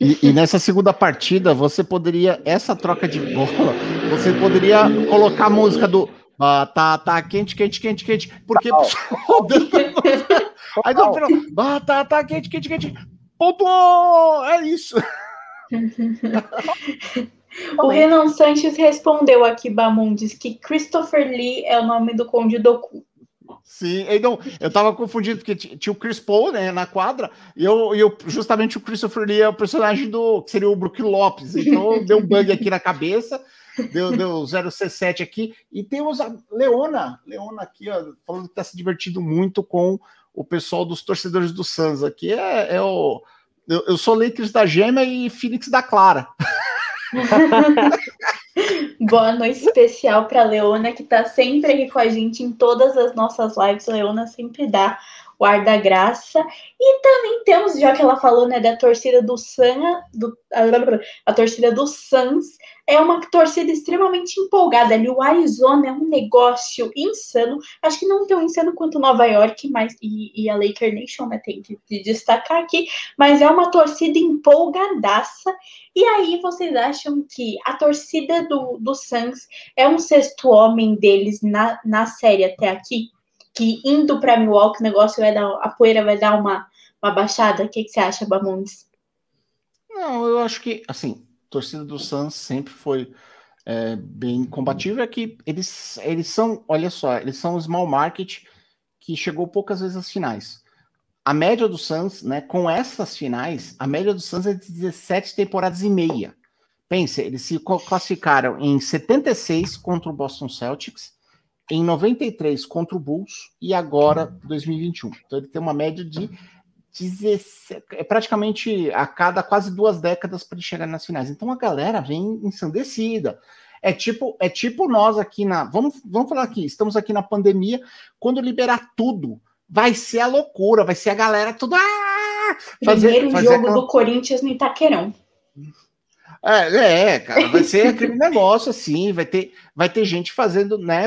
E, e, nessa segunda partida, você poderia, essa troca de bola, você poderia colocar a música do Batata tá quente, quente, quente, quente, porque <laughs> Aí no final, batata quente, quente, quente, pontuou! É isso.
O Renan Sanches respondeu aqui, Bamundes, que Christopher Lee é o nome do Conde Doku.
Sim, então, eu tava confundido, porque tinha o Chris Paul, né, na quadra, e eu, eu justamente o Christopher Lee é o personagem do, que seria o Brook Lopes, então deu um bug aqui na cabeça, deu, deu 0C7 aqui, e temos a Leona, Leona aqui, ó, falando que tá se divertindo muito com o pessoal dos torcedores do Suns aqui, é, é o... Eu, eu sou Lakers da Gêmea e Phoenix da Clara. <laughs>
Boa noite especial para Leona, que está sempre aqui com a gente em todas as nossas lives. Leona sempre dá o ar da graça. E também temos, já que ela falou, né, da torcida do Sun, do, a torcida do Suns, é uma torcida extremamente empolgada ali. O Arizona é um negócio insano. Acho que não tão insano quanto Nova York, mas e, e a Laker Nation, né? Tem que destacar aqui, mas é uma torcida empolgadaça. E aí vocês acham que a torcida do, do Suns é um sexto homem deles na, na série até aqui? Que indo para Milwaukee o negócio vai dar. A poeira vai dar uma, uma baixada? O que, que você acha, Bamondes?
Não, eu acho que, assim, torcida do Suns sempre foi é, bem combativa, é que eles, eles são, olha só, eles são um small market que chegou poucas vezes às finais. A média do Suns, né, com essas finais, a média do Suns é de 17 temporadas e meia. Pense, eles se classificaram em 76 contra o Boston Celtics, em 93 contra o Bulls e agora 2021. Então ele tem uma média de 17, é praticamente a cada quase duas décadas para chegar nas finais. Então a galera vem ensandecida. É tipo, é tipo nós aqui na. Vamos, vamos falar aqui, estamos aqui na pandemia. Quando liberar tudo, vai ser a loucura, vai ser a galera tudo. Ah,
fazer, Primeiro fazer jogo aquela... do Corinthians no Itaquerão.
É, é, cara, vai ser aquele <laughs> negócio assim, vai ter, vai ter gente fazendo, né?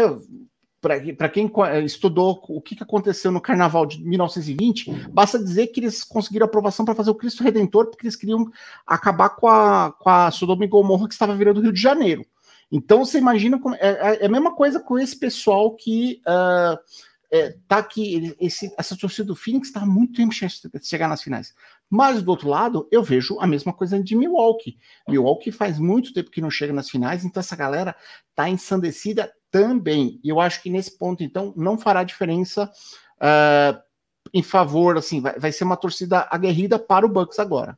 Para quem estudou o que aconteceu no carnaval de 1920, basta dizer que eles conseguiram aprovação para fazer o Cristo Redentor, porque eles queriam acabar com a, com a Sodoma e Gomorra que estava virando Rio de Janeiro. Então você imagina como, é, é, é a mesma coisa com esse pessoal que uh, é, tá aqui, esse, essa torcida do Phoenix está muito tempo de chegar nas finais. Mas do outro lado, eu vejo a mesma coisa de Milwaukee. Milwaukee faz muito tempo que não chega nas finais, então essa galera tá ensandecida também. E eu acho que nesse ponto, então, não fará diferença uh, em favor, assim, vai, vai ser uma torcida aguerrida para o Bucks agora.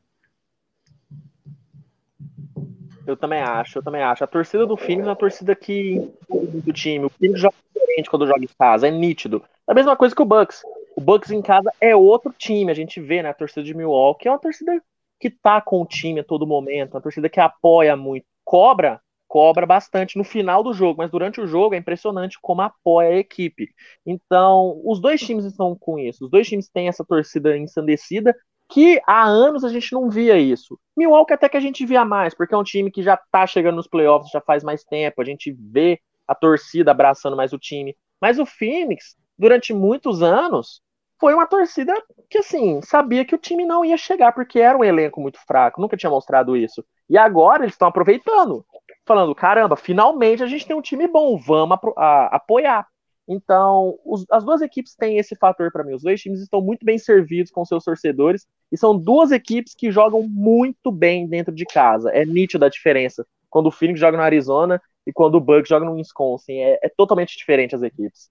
Eu também acho, eu também acho. A torcida do Phoenix é uma torcida que do time. O Phoenix joga diferente quando joga em casa, é nítido. É a mesma coisa que o Bucks. O Bucks em casa é outro time. A gente vê, né? A torcida de Milwaukee é uma torcida que tá com o time a todo momento, uma torcida que apoia muito, cobra cobra bastante no final do jogo, mas durante o jogo é impressionante como apoia a equipe. Então, os dois times estão com isso. Os dois times têm essa torcida ensandecida que há anos a gente não via isso. Milwaukee até que a gente via mais, porque é um time que já tá chegando nos playoffs já faz mais tempo, a gente vê a torcida abraçando mais o time. Mas o Phoenix, durante muitos anos, foi uma torcida que, assim, sabia que o time não ia chegar, porque era um elenco muito fraco, nunca tinha mostrado isso. E agora eles estão aproveitando falando: caramba, finalmente a gente tem um time bom, vamos a, apoiar. Então, os, as duas equipes têm esse fator para mim. Os dois times estão muito bem servidos com seus torcedores e são duas equipes que jogam muito bem dentro de casa. É nítido a diferença quando o Phoenix joga no Arizona e quando o Bucks joga no Wisconsin. É, é totalmente diferente as equipes.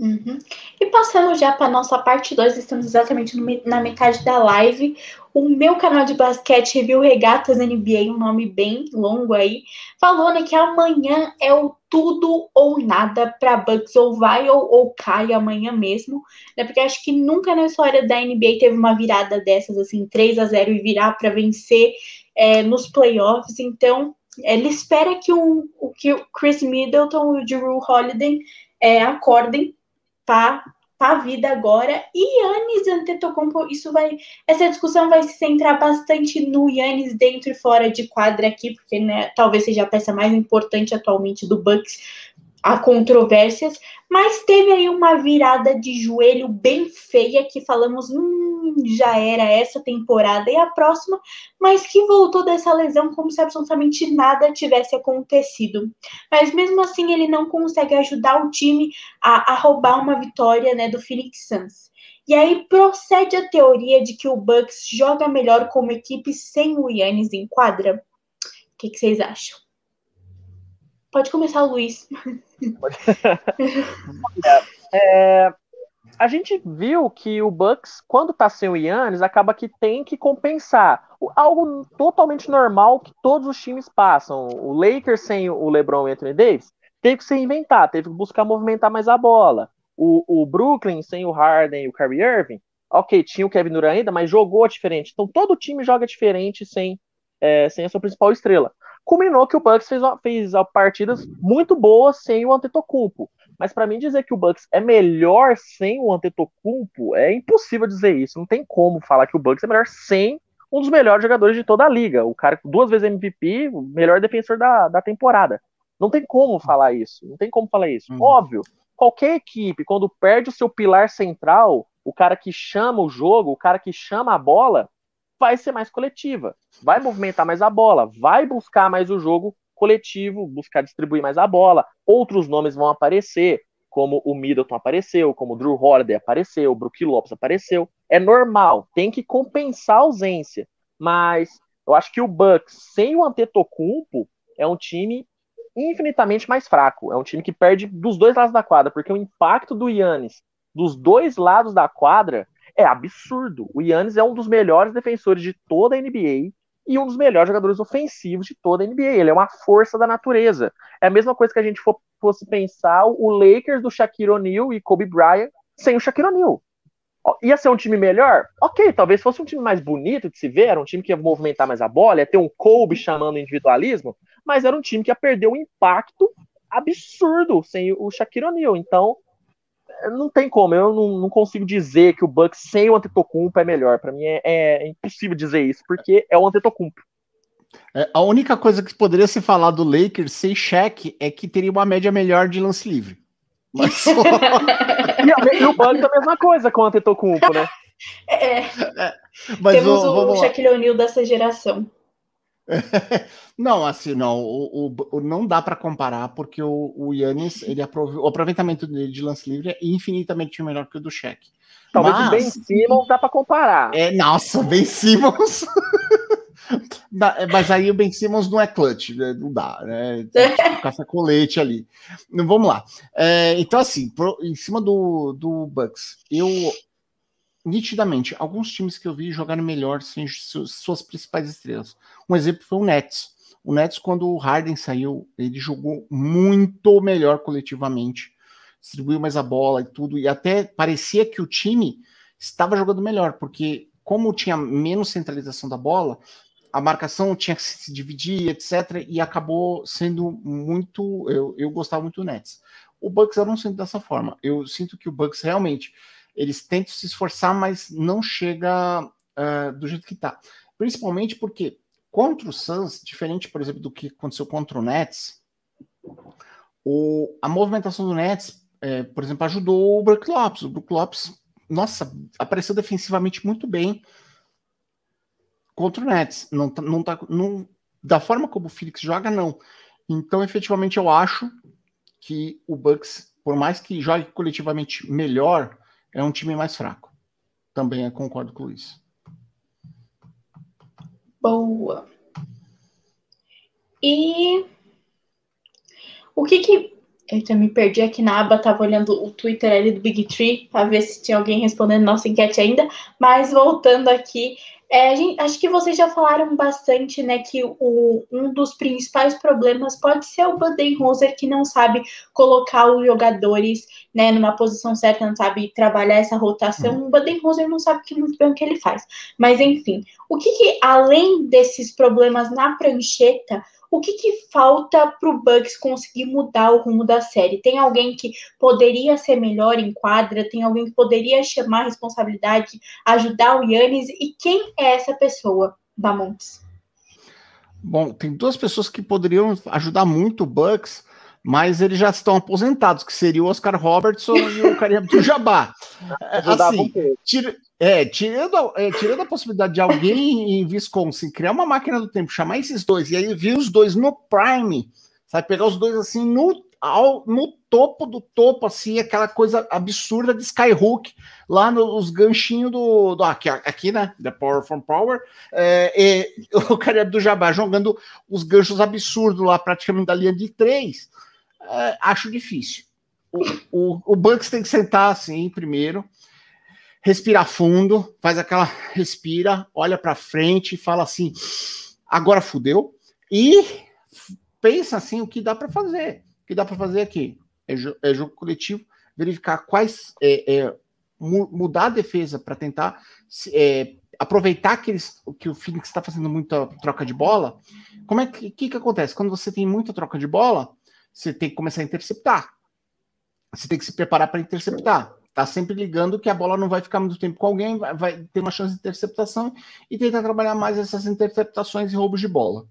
Uhum. E passando já para nossa parte 2, estamos exatamente no, na metade da live. O meu canal de basquete Review Regatas NBA, um nome bem longo aí, falou né, que amanhã é o tudo ou nada para Bucks, ou vai ou, ou cai amanhã mesmo, né? Porque acho que nunca na história da NBA teve uma virada dessas, assim, 3 a 0 e virar para vencer é, nos playoffs. Então, ele espera que o, que o Chris Middleton e o Drew Holiday é, acordem para a vida agora. E Yannis Antetokounmpo, isso vai, essa discussão vai se centrar bastante no Yannis dentro e fora de quadra aqui, porque né, talvez seja a peça mais importante atualmente do Bucks. Há controvérsias, mas teve aí uma virada de joelho bem feia que falamos, hum, já era essa temporada e a próxima, mas que voltou dessa lesão como se absolutamente nada tivesse acontecido. Mas mesmo assim ele não consegue ajudar o time a, a roubar uma vitória né, do Phoenix Suns. E aí procede a teoria de que o Bucks joga melhor como equipe sem o Yannis em quadra. O que, que vocês acham? Pode começar, Luiz. <laughs>
é, a gente viu que o Bucks, quando tá sem o Yannis, acaba que tem que compensar. Algo totalmente normal que todos os times passam. O Lakers sem o LeBron e Anthony Davis teve que se reinventar, teve que buscar movimentar mais a bola. O, o Brooklyn sem o Harden e o Kyrie Irving, ok, tinha o Kevin Durant ainda, mas jogou diferente. Então todo time joga diferente sem, é, sem a sua principal estrela culminou que o Bucks fez, fez partidas muito boas sem o Antetokounmpo. Mas para mim dizer que o Bucks é melhor sem o Antetokounmpo é impossível dizer isso. Não tem como falar que o Bucks é melhor sem um dos melhores jogadores de toda a liga. O cara duas vezes MVP, o melhor defensor da, da temporada. Não tem como falar isso. Não tem como falar isso. Uhum. Óbvio, qualquer equipe, quando perde o seu pilar central, o cara que chama o jogo, o cara que chama a bola, vai ser mais coletiva. Vai movimentar mais a bola, vai buscar mais o jogo coletivo, buscar distribuir mais a bola. Outros nomes vão aparecer, como o Middleton apareceu, como o Drew Holiday apareceu, o Brook Lopes apareceu. É normal, tem que compensar a ausência. Mas eu acho que o Bucks sem o Antetokounmpo é um time infinitamente mais fraco. É um time que perde dos dois lados da quadra, porque o impacto do Yannis dos dois lados da quadra é absurdo. O Yannis é um dos melhores defensores de toda a NBA e um dos melhores jogadores ofensivos de toda a NBA. Ele é uma força da natureza. É a mesma coisa que a gente fosse pensar o Lakers do Shaquille O'Neal e Kobe Bryant sem o Shaquille O'Neal. Ia ser um time melhor? Ok, talvez fosse um time mais bonito de se ver, era um time que ia movimentar mais a bola, ia ter um Kobe chamando individualismo, mas era um time que ia perder um impacto absurdo sem o Shaquille O'Neal. Então, não tem como, eu não, não, consigo dizer que o Bucks sem o Antetokounmpo é melhor. Para mim é, é, impossível dizer isso, porque é o Antetokounmpo.
É, a única coisa que poderia se falar do Lakers sem cheque é que teria uma média melhor de lance livre. Mas <laughs> só...
e, e, o Bucks é a mesma coisa com o Antetokounmpo, né?
É. é mas Temos o, o Shaquille O'Neal dessa geração. <laughs>
não, assim, não, o, o não dá para comparar, porque o, o Yannis, ele o aproveitamento dele de lance livre é infinitamente melhor que o do Shaq.
Talvez Mas, o Ben Simmons <laughs> dá para comparar.
É, nossa, Ben Simmons. Mas aí o Ben Simmons não é clutch, né? não dá, né? <laughs> Caça colete ali. Vamos lá. É, então, assim, pro, em cima do, do Bucks, eu nitidamente, alguns times que eu vi jogaram melhor sem suas principais estrelas. Um exemplo foi o Nets. O Nets, quando o Harden saiu, ele jogou muito melhor coletivamente, distribuiu mais a bola e tudo, e até parecia que o time estava jogando melhor, porque como tinha menos centralização da bola, a marcação tinha que se dividir, etc., e acabou sendo muito. Eu, eu gostava muito do Nets. O Bucks eu não sinto dessa forma. Eu sinto que o Bucks realmente eles tentam se esforçar, mas não chega uh, do jeito que está. Principalmente porque contra o Suns, diferente, por exemplo, do que aconteceu contra o Nets, o, a movimentação do Nets, é, por exemplo, ajudou o Brook Lopes. O Brook Lopes, nossa, apareceu defensivamente muito bem contra o Nets. Não, tá, não tá, não, da forma como o Felix joga, não. Então, efetivamente, eu acho que o Bucks, por mais que jogue coletivamente melhor, é um time mais fraco. Também concordo com o Luiz.
Boa. E o que que. Eita, me perdi aqui na aba, tava olhando o Twitter ali do Big Tree para ver se tinha alguém respondendo nossa enquete ainda. Mas voltando aqui, é, gente, acho que vocês já falaram bastante, né, que o, um dos principais problemas pode ser o Budenholzer que não sabe colocar os jogadores, né, numa posição certa, não sabe trabalhar essa rotação. Uhum. O Budenholzer não sabe que muito bem o que ele faz. Mas enfim, o que, que além desses problemas na prancheta, o que, que falta para o Bucks conseguir mudar o rumo da série? Tem alguém que poderia ser melhor em quadra? Tem alguém que poderia chamar a responsabilidade, ajudar o Yannis? E quem é essa pessoa, Bamontes?
Bom, tem duas pessoas que poderiam ajudar muito o Bucks, mas eles já estão aposentados, que seria o Oscar Robertson e o Kareem do Jabá. assim, tira, é, tirando, é, tirando a possibilidade de alguém em Wisconsin criar uma máquina do tempo, chamar esses dois, e aí vir os dois no prime, sabe, pegar os dois assim no, ao, no topo do topo, assim, aquela coisa absurda de Skyhook, lá nos ganchinhos do, do aqui, aqui, né, The Power from Power, é, <laughs> o Kareem do Jabá jogando os ganchos absurdos lá, praticamente da linha de três, é, acho difícil. O, o, o Bucks tem que sentar assim primeiro, respirar fundo, faz aquela respira, olha para frente e fala assim: agora fudeu. E pensa assim o que dá para fazer. O que dá para fazer aqui é, é, jogo coletivo, verificar quais é, é mudar a defesa para tentar é, aproveitar que, eles, que o Phoenix está fazendo muita troca de bola. Como é que, que, que acontece quando você tem muita troca de bola? Você tem que começar a interceptar. você tem que se preparar para interceptar. Tá sempre ligando que a bola não vai ficar muito tempo com alguém, vai, vai ter uma chance de interceptação e tentar trabalhar mais essas interceptações e roubos de bola.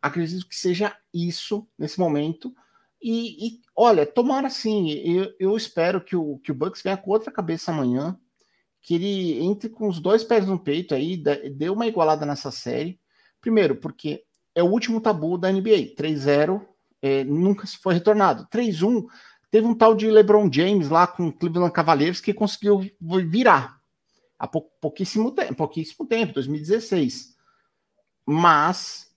Acredito que seja isso nesse momento. E, e olha, tomara assim, eu, eu, espero que o, que o Bucks venha com outra cabeça amanhã, que ele entre com os dois pés no peito aí, dê uma igualada nessa série. Primeiro, porque é o último tabu da NBA. 3-0 é, nunca se foi retornado. 3-1 teve um tal de LeBron James lá com o Cleveland Cavaliers que conseguiu virar há pou, pouquíssimo tempo, pouquíssimo tempo, 2016. Mas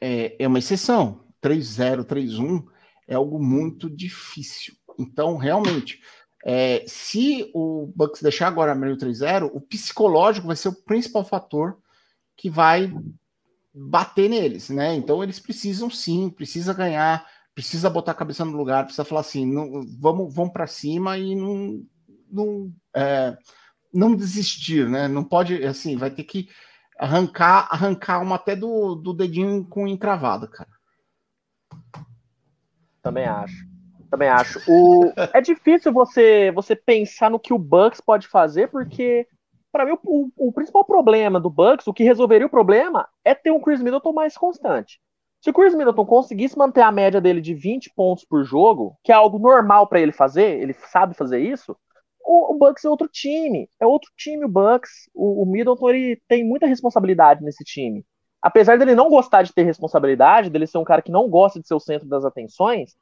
é, é uma exceção. 3-0, 3-1 é algo muito difícil. Então, realmente, é, se o Bucks deixar agora meio 3-0, o psicológico vai ser o principal fator que vai bater neles, né? Então eles precisam sim, precisa ganhar, precisa botar a cabeça no lugar, precisa falar assim, não, vamos, vamos para cima e não, não, é, não desistir, né? Não pode, assim, vai ter que arrancar, arrancar uma até do, do dedinho com encravada, cara.
Também acho. Também acho. O... É difícil você você pensar no que o Bucks pode fazer, porque para mim, o, o, principal problema do Bucks, o que resolveria o problema, é ter um Chris Middleton mais constante. Se o Chris Middleton conseguisse manter a média dele de 20 pontos por jogo, que é algo normal para ele fazer, ele sabe fazer isso, o, o, Bucks é outro time. É outro time o Bucks. O, o Middleton ele tem muita responsabilidade nesse time. Apesar dele não gostar de ter responsabilidade, dele ser um cara que não gosta de ser o centro das atenções,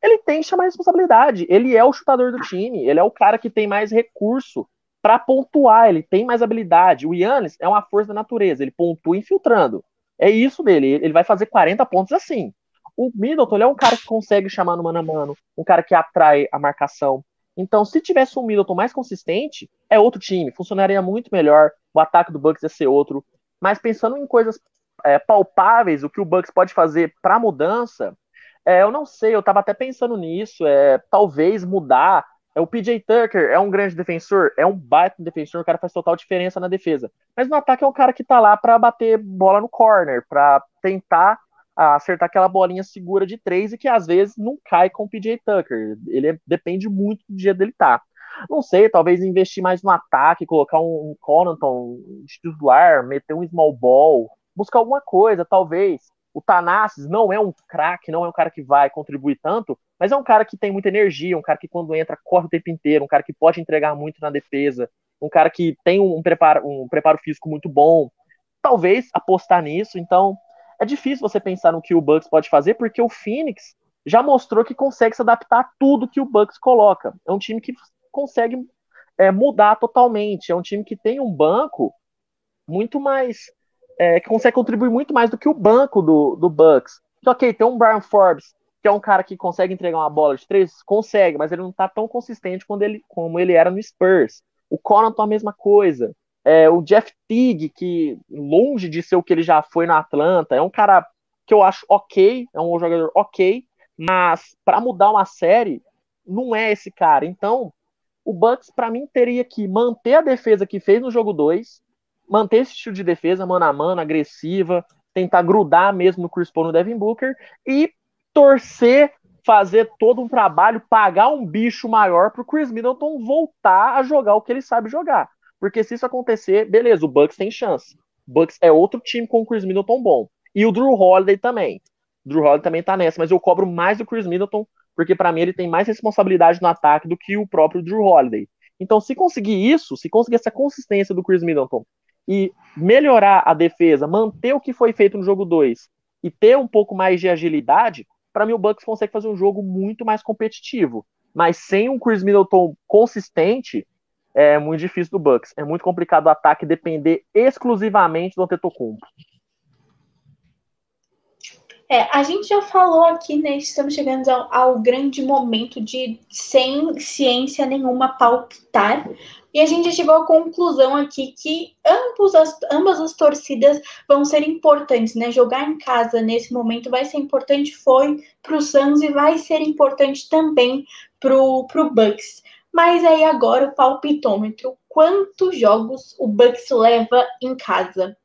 ele tem que chamar responsabilidade. Ele é o chutador do time, ele é o cara que tem mais recurso para pontuar, ele tem mais habilidade. O Yannis é uma força da natureza, ele pontua infiltrando. É isso dele, ele vai fazer 40 pontos assim. O Middleton é um cara que consegue chamar no mano a mano, um cara que atrai a marcação. Então, se tivesse um Middleton mais consistente, é outro time, funcionaria muito melhor, o ataque do Bucks ia ser outro. Mas pensando em coisas é, palpáveis, o que o Bucks pode fazer para mudança, é, eu não sei, eu estava até pensando nisso, é, talvez mudar é o PJ Tucker, é um grande defensor, é um baita defensor, o cara faz total diferença na defesa. Mas no ataque é um cara que tá lá para bater bola no corner, para tentar acertar aquela bolinha segura de três e que às vezes não cai com o PJ Tucker. Ele é, depende muito do dia dele tá. Não sei, talvez investir mais no ataque, colocar um, um Connaughton titular, meter um small ball, buscar alguma coisa, talvez. O Tanassis não é um craque, não é um cara que vai contribuir tanto, mas é um cara que tem muita energia, um cara que quando entra corre o tempo inteiro, um cara que pode entregar muito na defesa, um cara que tem um preparo, um preparo físico muito bom. Talvez apostar nisso, então é difícil você pensar no que o Bucks pode fazer, porque o Phoenix já mostrou que consegue se adaptar a tudo que o Bucks coloca. É um time que consegue é, mudar totalmente, é um time que tem um banco muito mais é, que consegue contribuir muito mais do que o banco do, do Bucks. Que, ok, tem um Brian Forbes, que é um cara que consegue entregar uma bola de três, consegue, mas ele não tá tão consistente quando ele, como ele era no Spurs. O Connaughton a mesma coisa. É, o Jeff Teague, que longe de ser o que ele já foi no Atlanta, é um cara que eu acho ok, é um jogador ok, mas para mudar uma série, não é esse cara. Então, o Bucks, para mim, teria que manter a defesa que fez no jogo 2, manter esse estilo de defesa mano a mano, agressiva, tentar grudar mesmo no Chris Paul no Devin Booker e torcer, fazer todo um trabalho, pagar um bicho maior pro Chris Middleton voltar a jogar o que ele sabe jogar. Porque se isso acontecer, beleza, o Bucks tem chance. O Bucks é outro time com o Chris Middleton bom. E o Drew Holiday também. O Drew Holiday também tá nessa, mas eu cobro mais do Chris Middleton, porque para mim ele tem mais responsabilidade no ataque do que o próprio Drew Holiday. Então, se conseguir isso, se conseguir essa consistência do Chris Middleton e melhorar a defesa, manter o que foi feito no jogo 2 e ter um pouco mais de agilidade, para mim o Bucks consegue fazer um jogo muito mais competitivo. Mas sem um Chris Middleton consistente, é muito difícil do Bucks. É muito complicado o ataque depender exclusivamente do Antetokounmpo.
É, a gente já falou aqui, né? Estamos chegando ao, ao, grande momento de, sem ciência nenhuma, palpitar. E a gente chegou à conclusão aqui que ambos as, ambas as torcidas vão ser importantes, né? Jogar em casa nesse momento vai ser importante, foi para o Suns e vai ser importante também para o Bucks. Mas aí agora o palpitômetro. Quantos jogos o Bucks leva em casa?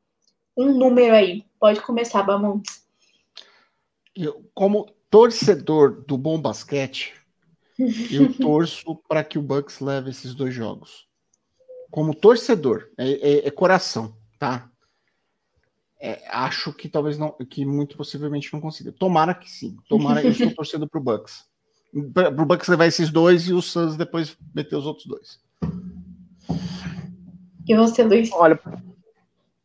Um número aí. Pode começar, Bamontes.
Eu, como torcedor do bom basquete, <laughs> Eu torço para que o Bucks leve esses dois jogos. Como torcedor, é, é, é coração, tá? É, acho que talvez não, que muito possivelmente não consiga. Tomara que sim. Tomara, eu estou <laughs> torcendo pro Bucks. Pro Bucks levar esses dois e o Suns depois meter os outros dois.
E você, Luiz?
Olha,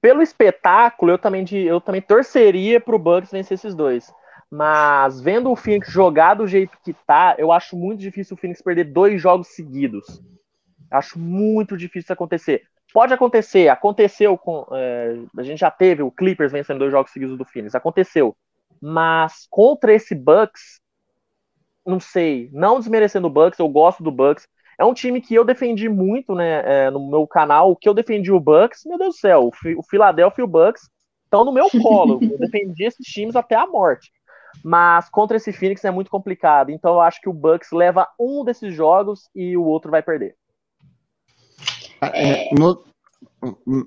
pelo espetáculo, eu também, eu também torceria pro Bucks vencer esses dois. Mas vendo o Phoenix jogar do jeito que tá, eu acho muito difícil o Phoenix perder dois jogos seguidos. Acho muito difícil acontecer. Pode acontecer, aconteceu com. É, a gente já teve o Clippers vencendo dois jogos seguidos do Phoenix, aconteceu. Mas contra esse Bucks, não sei, não desmerecendo o Bucks, eu gosto do Bucks. É um time que eu defendi muito, né, é, no meu canal, o que eu defendi o Bucks, meu Deus do céu, o, o Philadelphia e o Bucks estão no meu colo. eu defendi esses times até a morte. Mas contra esse Phoenix é muito complicado. Então eu acho que o Bucks leva um desses jogos e o outro vai perder.
É, no,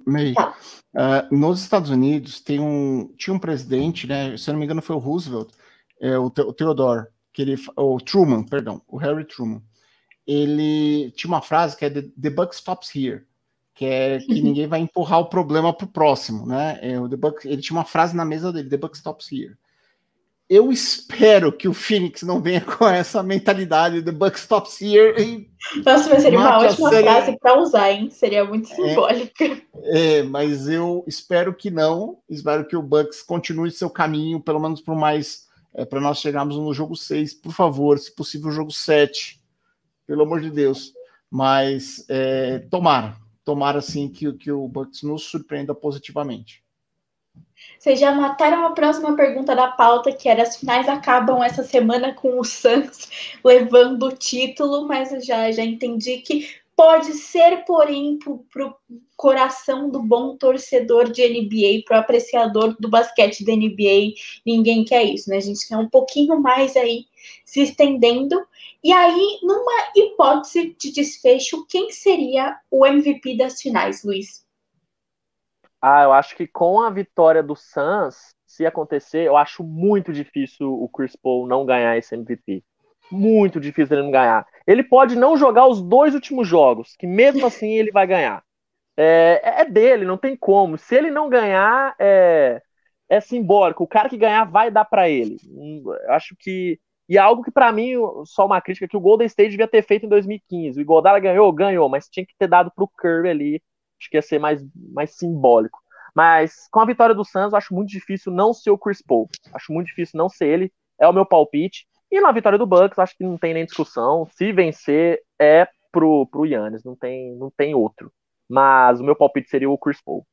meio, uh, nos Estados Unidos tem um, tinha um presidente, né? Se eu não me engano, foi o Roosevelt, é, o, o Theodore, que ele, o Truman, perdão, o Harry Truman. Ele tinha uma frase que é The, the Buck stops here, que é que ninguém vai empurrar o problema para o próximo, né? É, o the Buck, ele tinha uma frase na mesa dele, The Buck stops here eu espero que o Phoenix não venha <laughs> com essa mentalidade do Buck Stops Here. E
Nossa, mas seria uma ótima série... frase para usar, hein? Seria muito é. simbólica.
É, é, mas eu espero que não. Espero que o Bucks continue seu caminho, pelo menos por mais. É, para nós chegarmos no jogo 6, por favor, se possível, jogo 7. Pelo amor de Deus. Mas é, tomara, tomara sim que, que o Bucks nos surpreenda positivamente.
Vocês já mataram a próxima pergunta da pauta, que era as finais acabam essa semana com o Suns <laughs> levando o título, mas eu já, já entendi que pode ser, porém, para o coração do bom torcedor de NBA, para o apreciador do basquete da NBA, ninguém quer isso, né? A gente quer um pouquinho mais aí se estendendo. E aí, numa hipótese de desfecho, quem seria o MVP das finais, Luiz?
Ah, eu acho que com a vitória do Suns, se acontecer, eu acho muito difícil o Chris Paul não ganhar esse MVP. Muito difícil ele não ganhar. Ele pode não jogar os dois últimos jogos, que mesmo assim ele vai ganhar. É, é dele, não tem como. Se ele não ganhar, é, é simbólico. O cara que ganhar vai dar para ele. Eu acho que e é algo que para mim só uma crítica que o Golden State devia ter feito em 2015. O Iguodala ganhou, ganhou, mas tinha que ter dado pro Curry ali Acho que ia ser mais, mais simbólico. Mas com a vitória do Suns, eu acho muito difícil não ser o Chris Paul. Acho muito difícil não ser ele. É o meu palpite. E na vitória do Bucks, acho que não tem nem discussão. Se vencer, é pro, pro Yannis. Não tem, não tem outro. Mas o meu palpite seria o Chris Paul.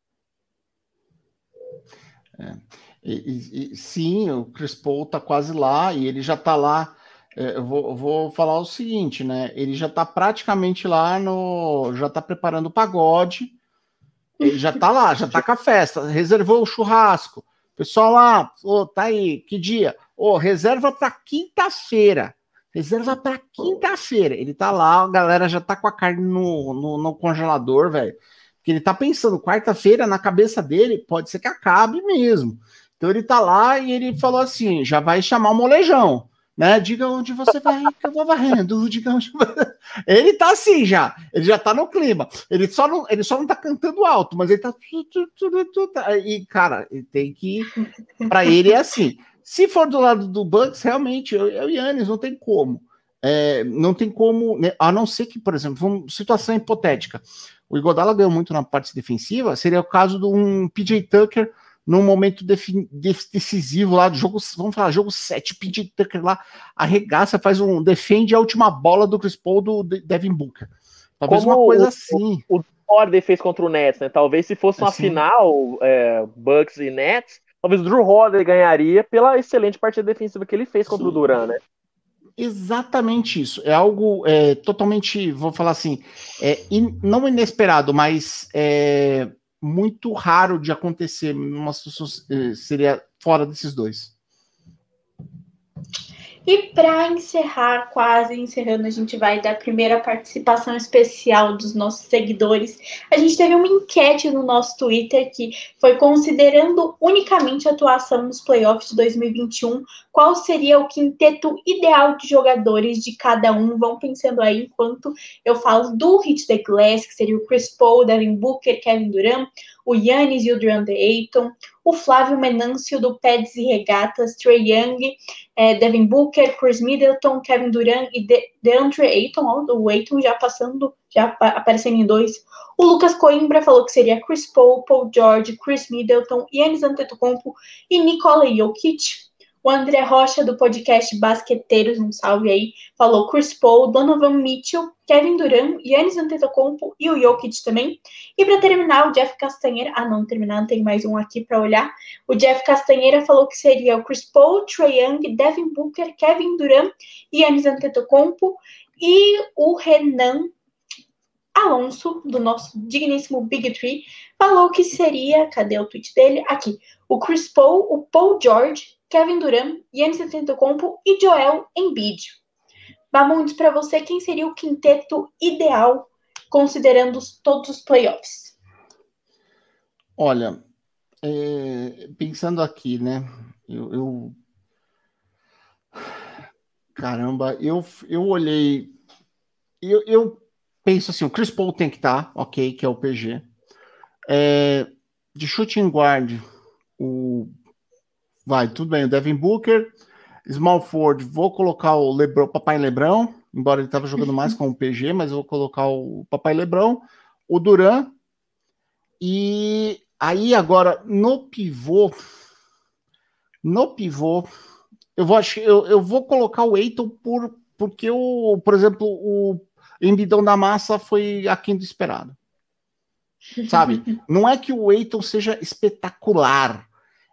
É. E, e, sim, o Chris Paul tá quase lá e ele já tá lá. É, eu vou, vou falar o seguinte, né? Ele já tá praticamente lá no. Já tá preparando o pagode ele já tá lá, já tá com a festa, reservou o churrasco. Pessoal lá, oh, tá aí, que dia? Ô, reserva para quinta-feira. Reserva para quinta-feira. Ele tá lá, a galera já tá com a carne no, no, no congelador, velho. Porque ele tá pensando, quarta-feira, na cabeça dele, pode ser que acabe mesmo. Então ele tá lá e ele falou assim: já vai chamar o molejão né? Diga onde você vai, que eu vou varrendo. <laughs> Diga onde... Ele tá assim já, ele já tá no clima. Ele só não, ele só não tá cantando alto, mas ele tá. E, cara, ele tem que. Para ele é assim. Se for do lado do Bucks, realmente, eu, eu e Yannis, não tem como. É, não tem como, né? a não ser que, por exemplo, vamos, situação hipotética. O Igodala ganhou muito na parte defensiva, seria o caso de um PJ Tucker num momento decisivo lá do jogo, vamos falar, jogo 7, PJ Tucker lá arregaça, faz um defende a última bola do Chris Paul do Devin Booker. Talvez Como uma coisa
o,
assim.
O, o Holiday fez contra o Nets, né? Talvez se fosse uma assim. final, é, Bucks e Nets, talvez o Drew Holiday ganharia pela excelente partida defensiva que ele fez contra Sim. o Duran, né?
Exatamente isso. É algo é, totalmente, vou falar assim, é, in, não inesperado, mas é, muito raro de acontecer situação eh, seria fora desses dois.
E para encerrar, quase encerrando, a gente vai dar a primeira participação especial dos nossos seguidores. A gente teve uma enquete no nosso Twitter que foi considerando unicamente a atuação nos playoffs de 2021, qual seria o quinteto ideal de jogadores de cada um. Vão pensando aí enquanto eu falo do Hit the Glass, que seria o Chris Paul, Devin Booker, Kevin Durant, o Yannis e o DeAndre Ayton, o Flávio Menâncio do Peds e Regatas, Trey Young, é, Devin Booker, Chris Middleton, Kevin Durant e De DeAndre Ayton, ó, o Ayton já passando, já aparecendo em dois. O Lucas Coimbra falou que seria Chris Paul, Paul George, Chris Middleton, Yannis Antetokounmpo e Nikola Jokic. O André Rocha, do podcast Basqueteiros, um salve aí, falou Chris Paul, Donovan Mitchell, Kevin Durant, Yannis Antetokounmpo e o Jokic também. E para terminar, o Jeff Castanheira, ah não, terminar, tem mais um aqui para olhar. O Jeff Castanheira falou que seria o Chris Paul, Trae Young, Devin Booker, Kevin Durant e Yannis Antetokounmpo. E o Renan Alonso, do nosso digníssimo Big Tree, falou que seria, cadê o tweet dele? Aqui, o Chris Paul, o Paul George, Kevin Durant, Yannis Antetokounmpo e Joel Embiid. Bamundes, para você, quem seria o quinteto ideal, considerando todos os playoffs?
Olha, é, pensando aqui, né? Eu, eu, Caramba, eu, eu olhei. Eu, eu penso assim: o Chris Paul tem que estar, tá, ok, que é o PG. É, de shooting guard, o Vai, tudo bem. O Devin Booker, Small Ford, vou colocar o Lebron, Papai Lebrão, embora ele estava jogando mais com o PG, mas eu vou colocar o Papai Lebrão, o Duran. E aí agora no pivô, no pivô, eu vou eu, eu vou colocar o Eiton por porque o, por exemplo, o embidão da massa foi aquém do esperado. Sabe? <laughs> Não é que o Eiton seja espetacular,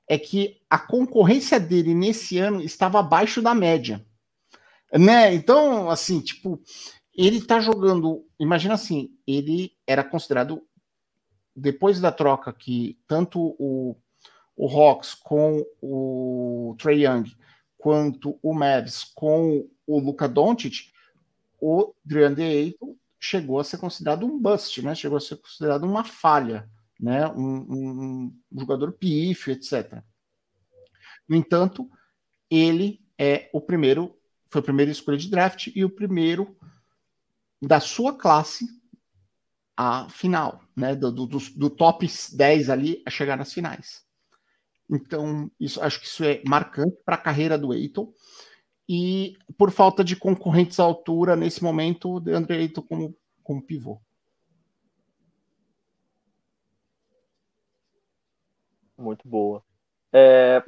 é que a concorrência dele nesse ano estava abaixo da média. Né? Então, assim, tipo, ele tá jogando. Imagina assim, ele era considerado, depois da troca que tanto o, o Hawks com o Trey Young, quanto o Mavs com o Luka Doncic, o DeAndre Ayton chegou a ser considerado um bust, né? Chegou a ser considerado uma falha né? Um, um, um jogador pífio, etc. No entanto, ele é o primeiro, foi a primeira escolha de draft e o primeiro da sua classe a final, né? Do, do, do, top 10 ali a chegar nas finais. Então, isso, acho que isso é marcante para a carreira do Eiton. E por falta de concorrentes à altura, nesse momento, o André Eiton como, como pivô.
Muito boa. É,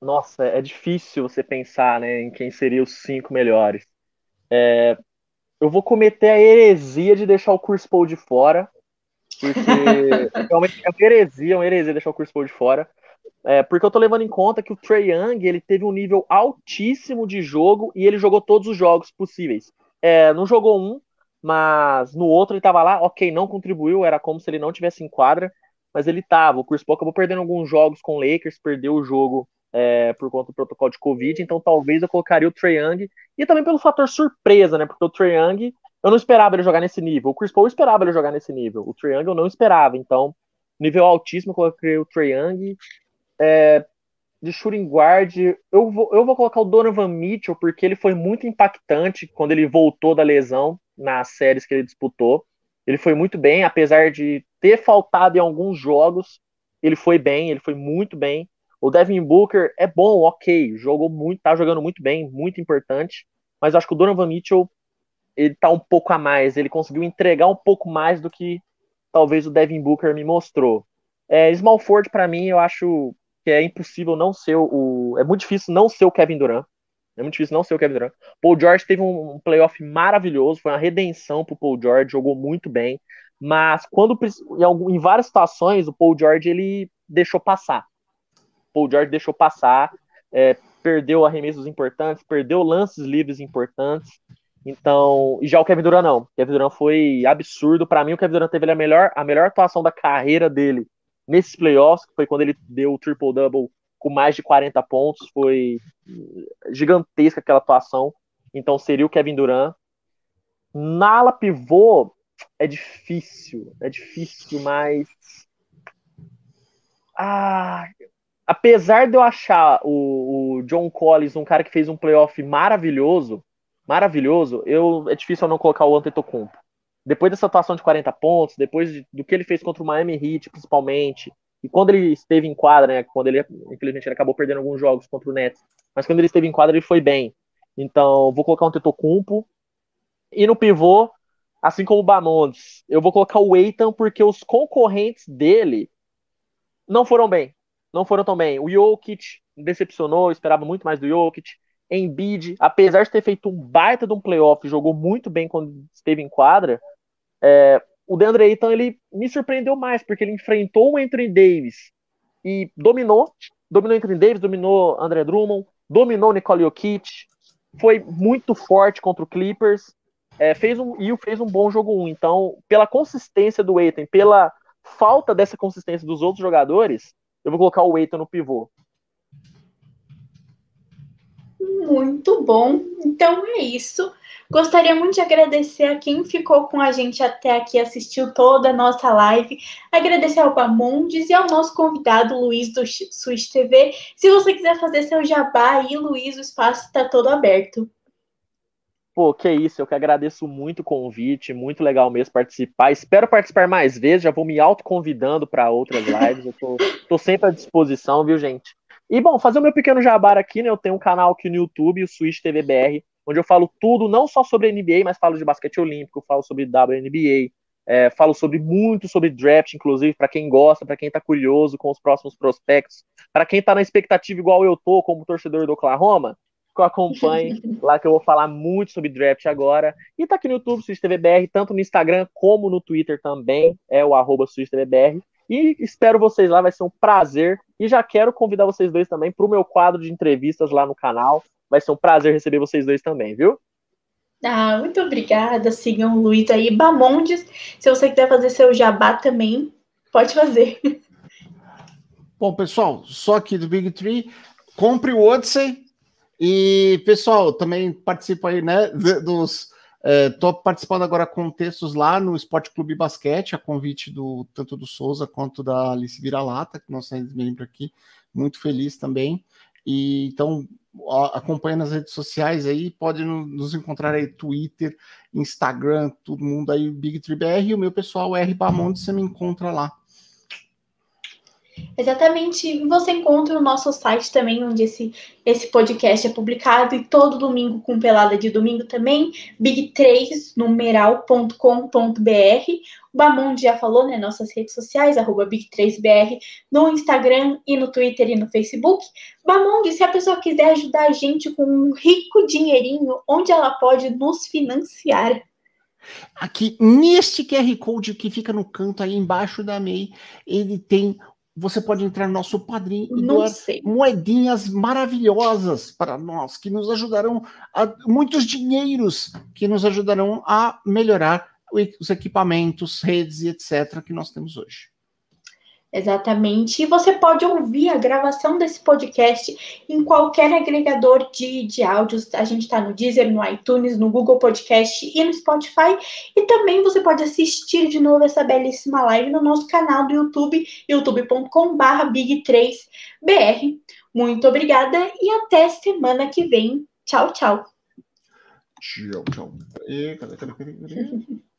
nossa, é difícil você pensar né, em quem seria os cinco melhores. É, eu vou cometer a heresia de deixar o Chris Paul de fora, porque <laughs> realmente é uma heresia, uma heresia deixar o Chris Paul de fora. É, porque eu tô levando em conta que o Trey Young ele teve um nível altíssimo de jogo e ele jogou todos os jogos possíveis. É, não jogou um, mas no outro ele tava lá, ok, não contribuiu, era como se ele não tivesse em quadra mas ele tava. O Chris Paul acabou perdendo alguns jogos com o Lakers, perdeu o jogo é, por conta do protocolo de Covid, então talvez eu colocaria o Trae Young, e também pelo fator surpresa, né, porque o Trae Young, eu não esperava ele jogar nesse nível, o Chris Paul esperava ele jogar nesse nível, o Trae Young eu não esperava, então, nível altíssimo, eu coloquei o Trae Young, é, de shooting guard, eu vou, eu vou colocar o Donovan Mitchell, porque ele foi muito impactante quando ele voltou da lesão nas séries que ele disputou, ele foi muito bem, apesar de ter faltado em alguns jogos, ele foi bem, ele foi muito bem. O Devin Booker é bom, ok, jogou muito, tá jogando muito bem, muito importante, mas acho que o Donovan Mitchell ele tá um pouco a mais, ele conseguiu entregar um pouco mais do que talvez o Devin Booker me mostrou. É, Small Ford para mim eu acho que é impossível não ser o, é muito difícil não ser o Kevin Durant. É muito difícil não ser o Kevin Durant. Paul George teve um, playoff maravilhoso, foi uma redenção pro Paul George, jogou muito bem. Mas quando em, várias situações o Paul George ele deixou passar. Paul George deixou passar, é, perdeu arremessos importantes, perdeu lances livres importantes. Então, e já o Kevin Durant não. O Kevin Durant foi absurdo. Para mim, o Kevin Durant teve a melhor, a melhor atuação da carreira dele nesses playoffs, que foi quando ele deu o triple-double com mais de 40 pontos. Foi gigantesca aquela atuação. Então seria o Kevin Durant. Na ala pivô é difícil, é difícil, mas ah, apesar de eu achar o, o, John Collins um cara que fez um playoff maravilhoso, maravilhoso, eu é difícil eu não colocar o Antetokounmpo. Depois dessa atuação de 40 pontos, depois de, do que ele fez contra o Miami Heat, principalmente, e quando ele esteve em quadra, né, quando ele, infelizmente, ele acabou perdendo alguns jogos contra o Nets, mas quando ele esteve em quadra, ele foi bem. Então, vou colocar um Tetocumpo. E no pivô, assim como o Bamondes, eu vou colocar o Eitan porque os concorrentes dele não foram bem. Não foram tão bem. O Jokic decepcionou, esperava muito mais do Jokic. Embiid, apesar de ter feito um baita de um playoff, jogou muito bem quando esteve em quadra. É, o DeAndre Ayton ele me surpreendeu mais, porque ele enfrentou o Anthony Davis e dominou. Dominou Anthony Davis, dominou André Drummond, dominou Nicole Jokic, foi muito forte contra o Clippers, é, fez um, e fez um bom jogo 1. Então, pela consistência do Aiton, pela falta dessa consistência dos outros jogadores, eu vou colocar o Aiton no pivô.
Muito bom. Então é isso. Gostaria muito de agradecer a quem ficou com a gente até aqui, assistiu toda a nossa live. Agradecer ao Bamondes e ao nosso convidado Luiz do Switch TV. Se você quiser fazer seu jabá aí, Luiz, o espaço está todo aberto.
Pô, que isso, eu que agradeço muito o convite, muito legal mesmo participar. Espero participar mais vezes, já vou me autoconvidando para outras lives. Eu tô, tô sempre à disposição, viu, gente? E bom, fazer o meu pequeno jabar aqui, né? Eu tenho um canal aqui no YouTube, o Switch TV BR, onde eu falo tudo, não só sobre NBA, mas falo de basquete olímpico, falo sobre WNBA, é, falo sobre muito sobre draft, inclusive, para quem gosta, para quem tá curioso com os próximos prospectos, para quem tá na expectativa igual eu tô, como torcedor do Oklahoma, que eu acompanhe <laughs> lá que eu vou falar muito sobre draft agora. E tá aqui no YouTube, SwissTVBR, tanto no Instagram como no Twitter também, é o arroba. E espero vocês lá, vai ser um prazer. E já quero convidar vocês dois também para o meu quadro de entrevistas lá no canal. Vai ser um prazer receber vocês dois também, viu?
Ah, muito obrigada. Sigam o Luiz aí. Bamondes, se você quiser fazer seu jabá também, pode fazer. <laughs>
Bom, pessoal, só aqui do Big Tree. Compre o Odyssey. E, pessoal, também participa aí, né, dos Estou é, participando agora com textos lá no Esporte Clube Basquete, a convite do tanto do Souza quanto da Alice Vira-Lata, que nós temos membro aqui, muito feliz também. E então acompanha nas redes sociais aí, pode nos encontrar aí Twitter, Instagram, todo mundo aí, Big Tree BR, e o meu pessoal R Bamonte, você me encontra lá.
Exatamente. Você encontra o nosso site também, onde esse, esse podcast é publicado, e todo domingo com pelada de domingo também, big3numeral.com.br. O Bamundi já falou, né? Nossas redes sociais, arroba Big3BR, no Instagram e no Twitter e no Facebook. Bamundi, se a pessoa quiser ajudar a gente com um rico dinheirinho, onde ela pode nos financiar?
Aqui, neste QR Code que fica no canto aí embaixo da MEI, ele tem você pode entrar no nosso padrinho e Não doar sei. moedinhas maravilhosas para nós, que nos ajudarão a muitos dinheiros que nos ajudarão a melhorar os equipamentos, redes e etc. que nós temos hoje.
Exatamente. E você pode ouvir a gravação desse podcast em qualquer agregador de, de áudios. A gente está no Deezer, no iTunes, no Google Podcast e no Spotify. E também você pode assistir de novo essa belíssima live no nosso canal do YouTube, youtube.com.br Big3BR. Muito obrigada e até semana que vem. Tchau, tchau. Tchau, tchau. E, cadê, cadê, cadê, cadê? <laughs>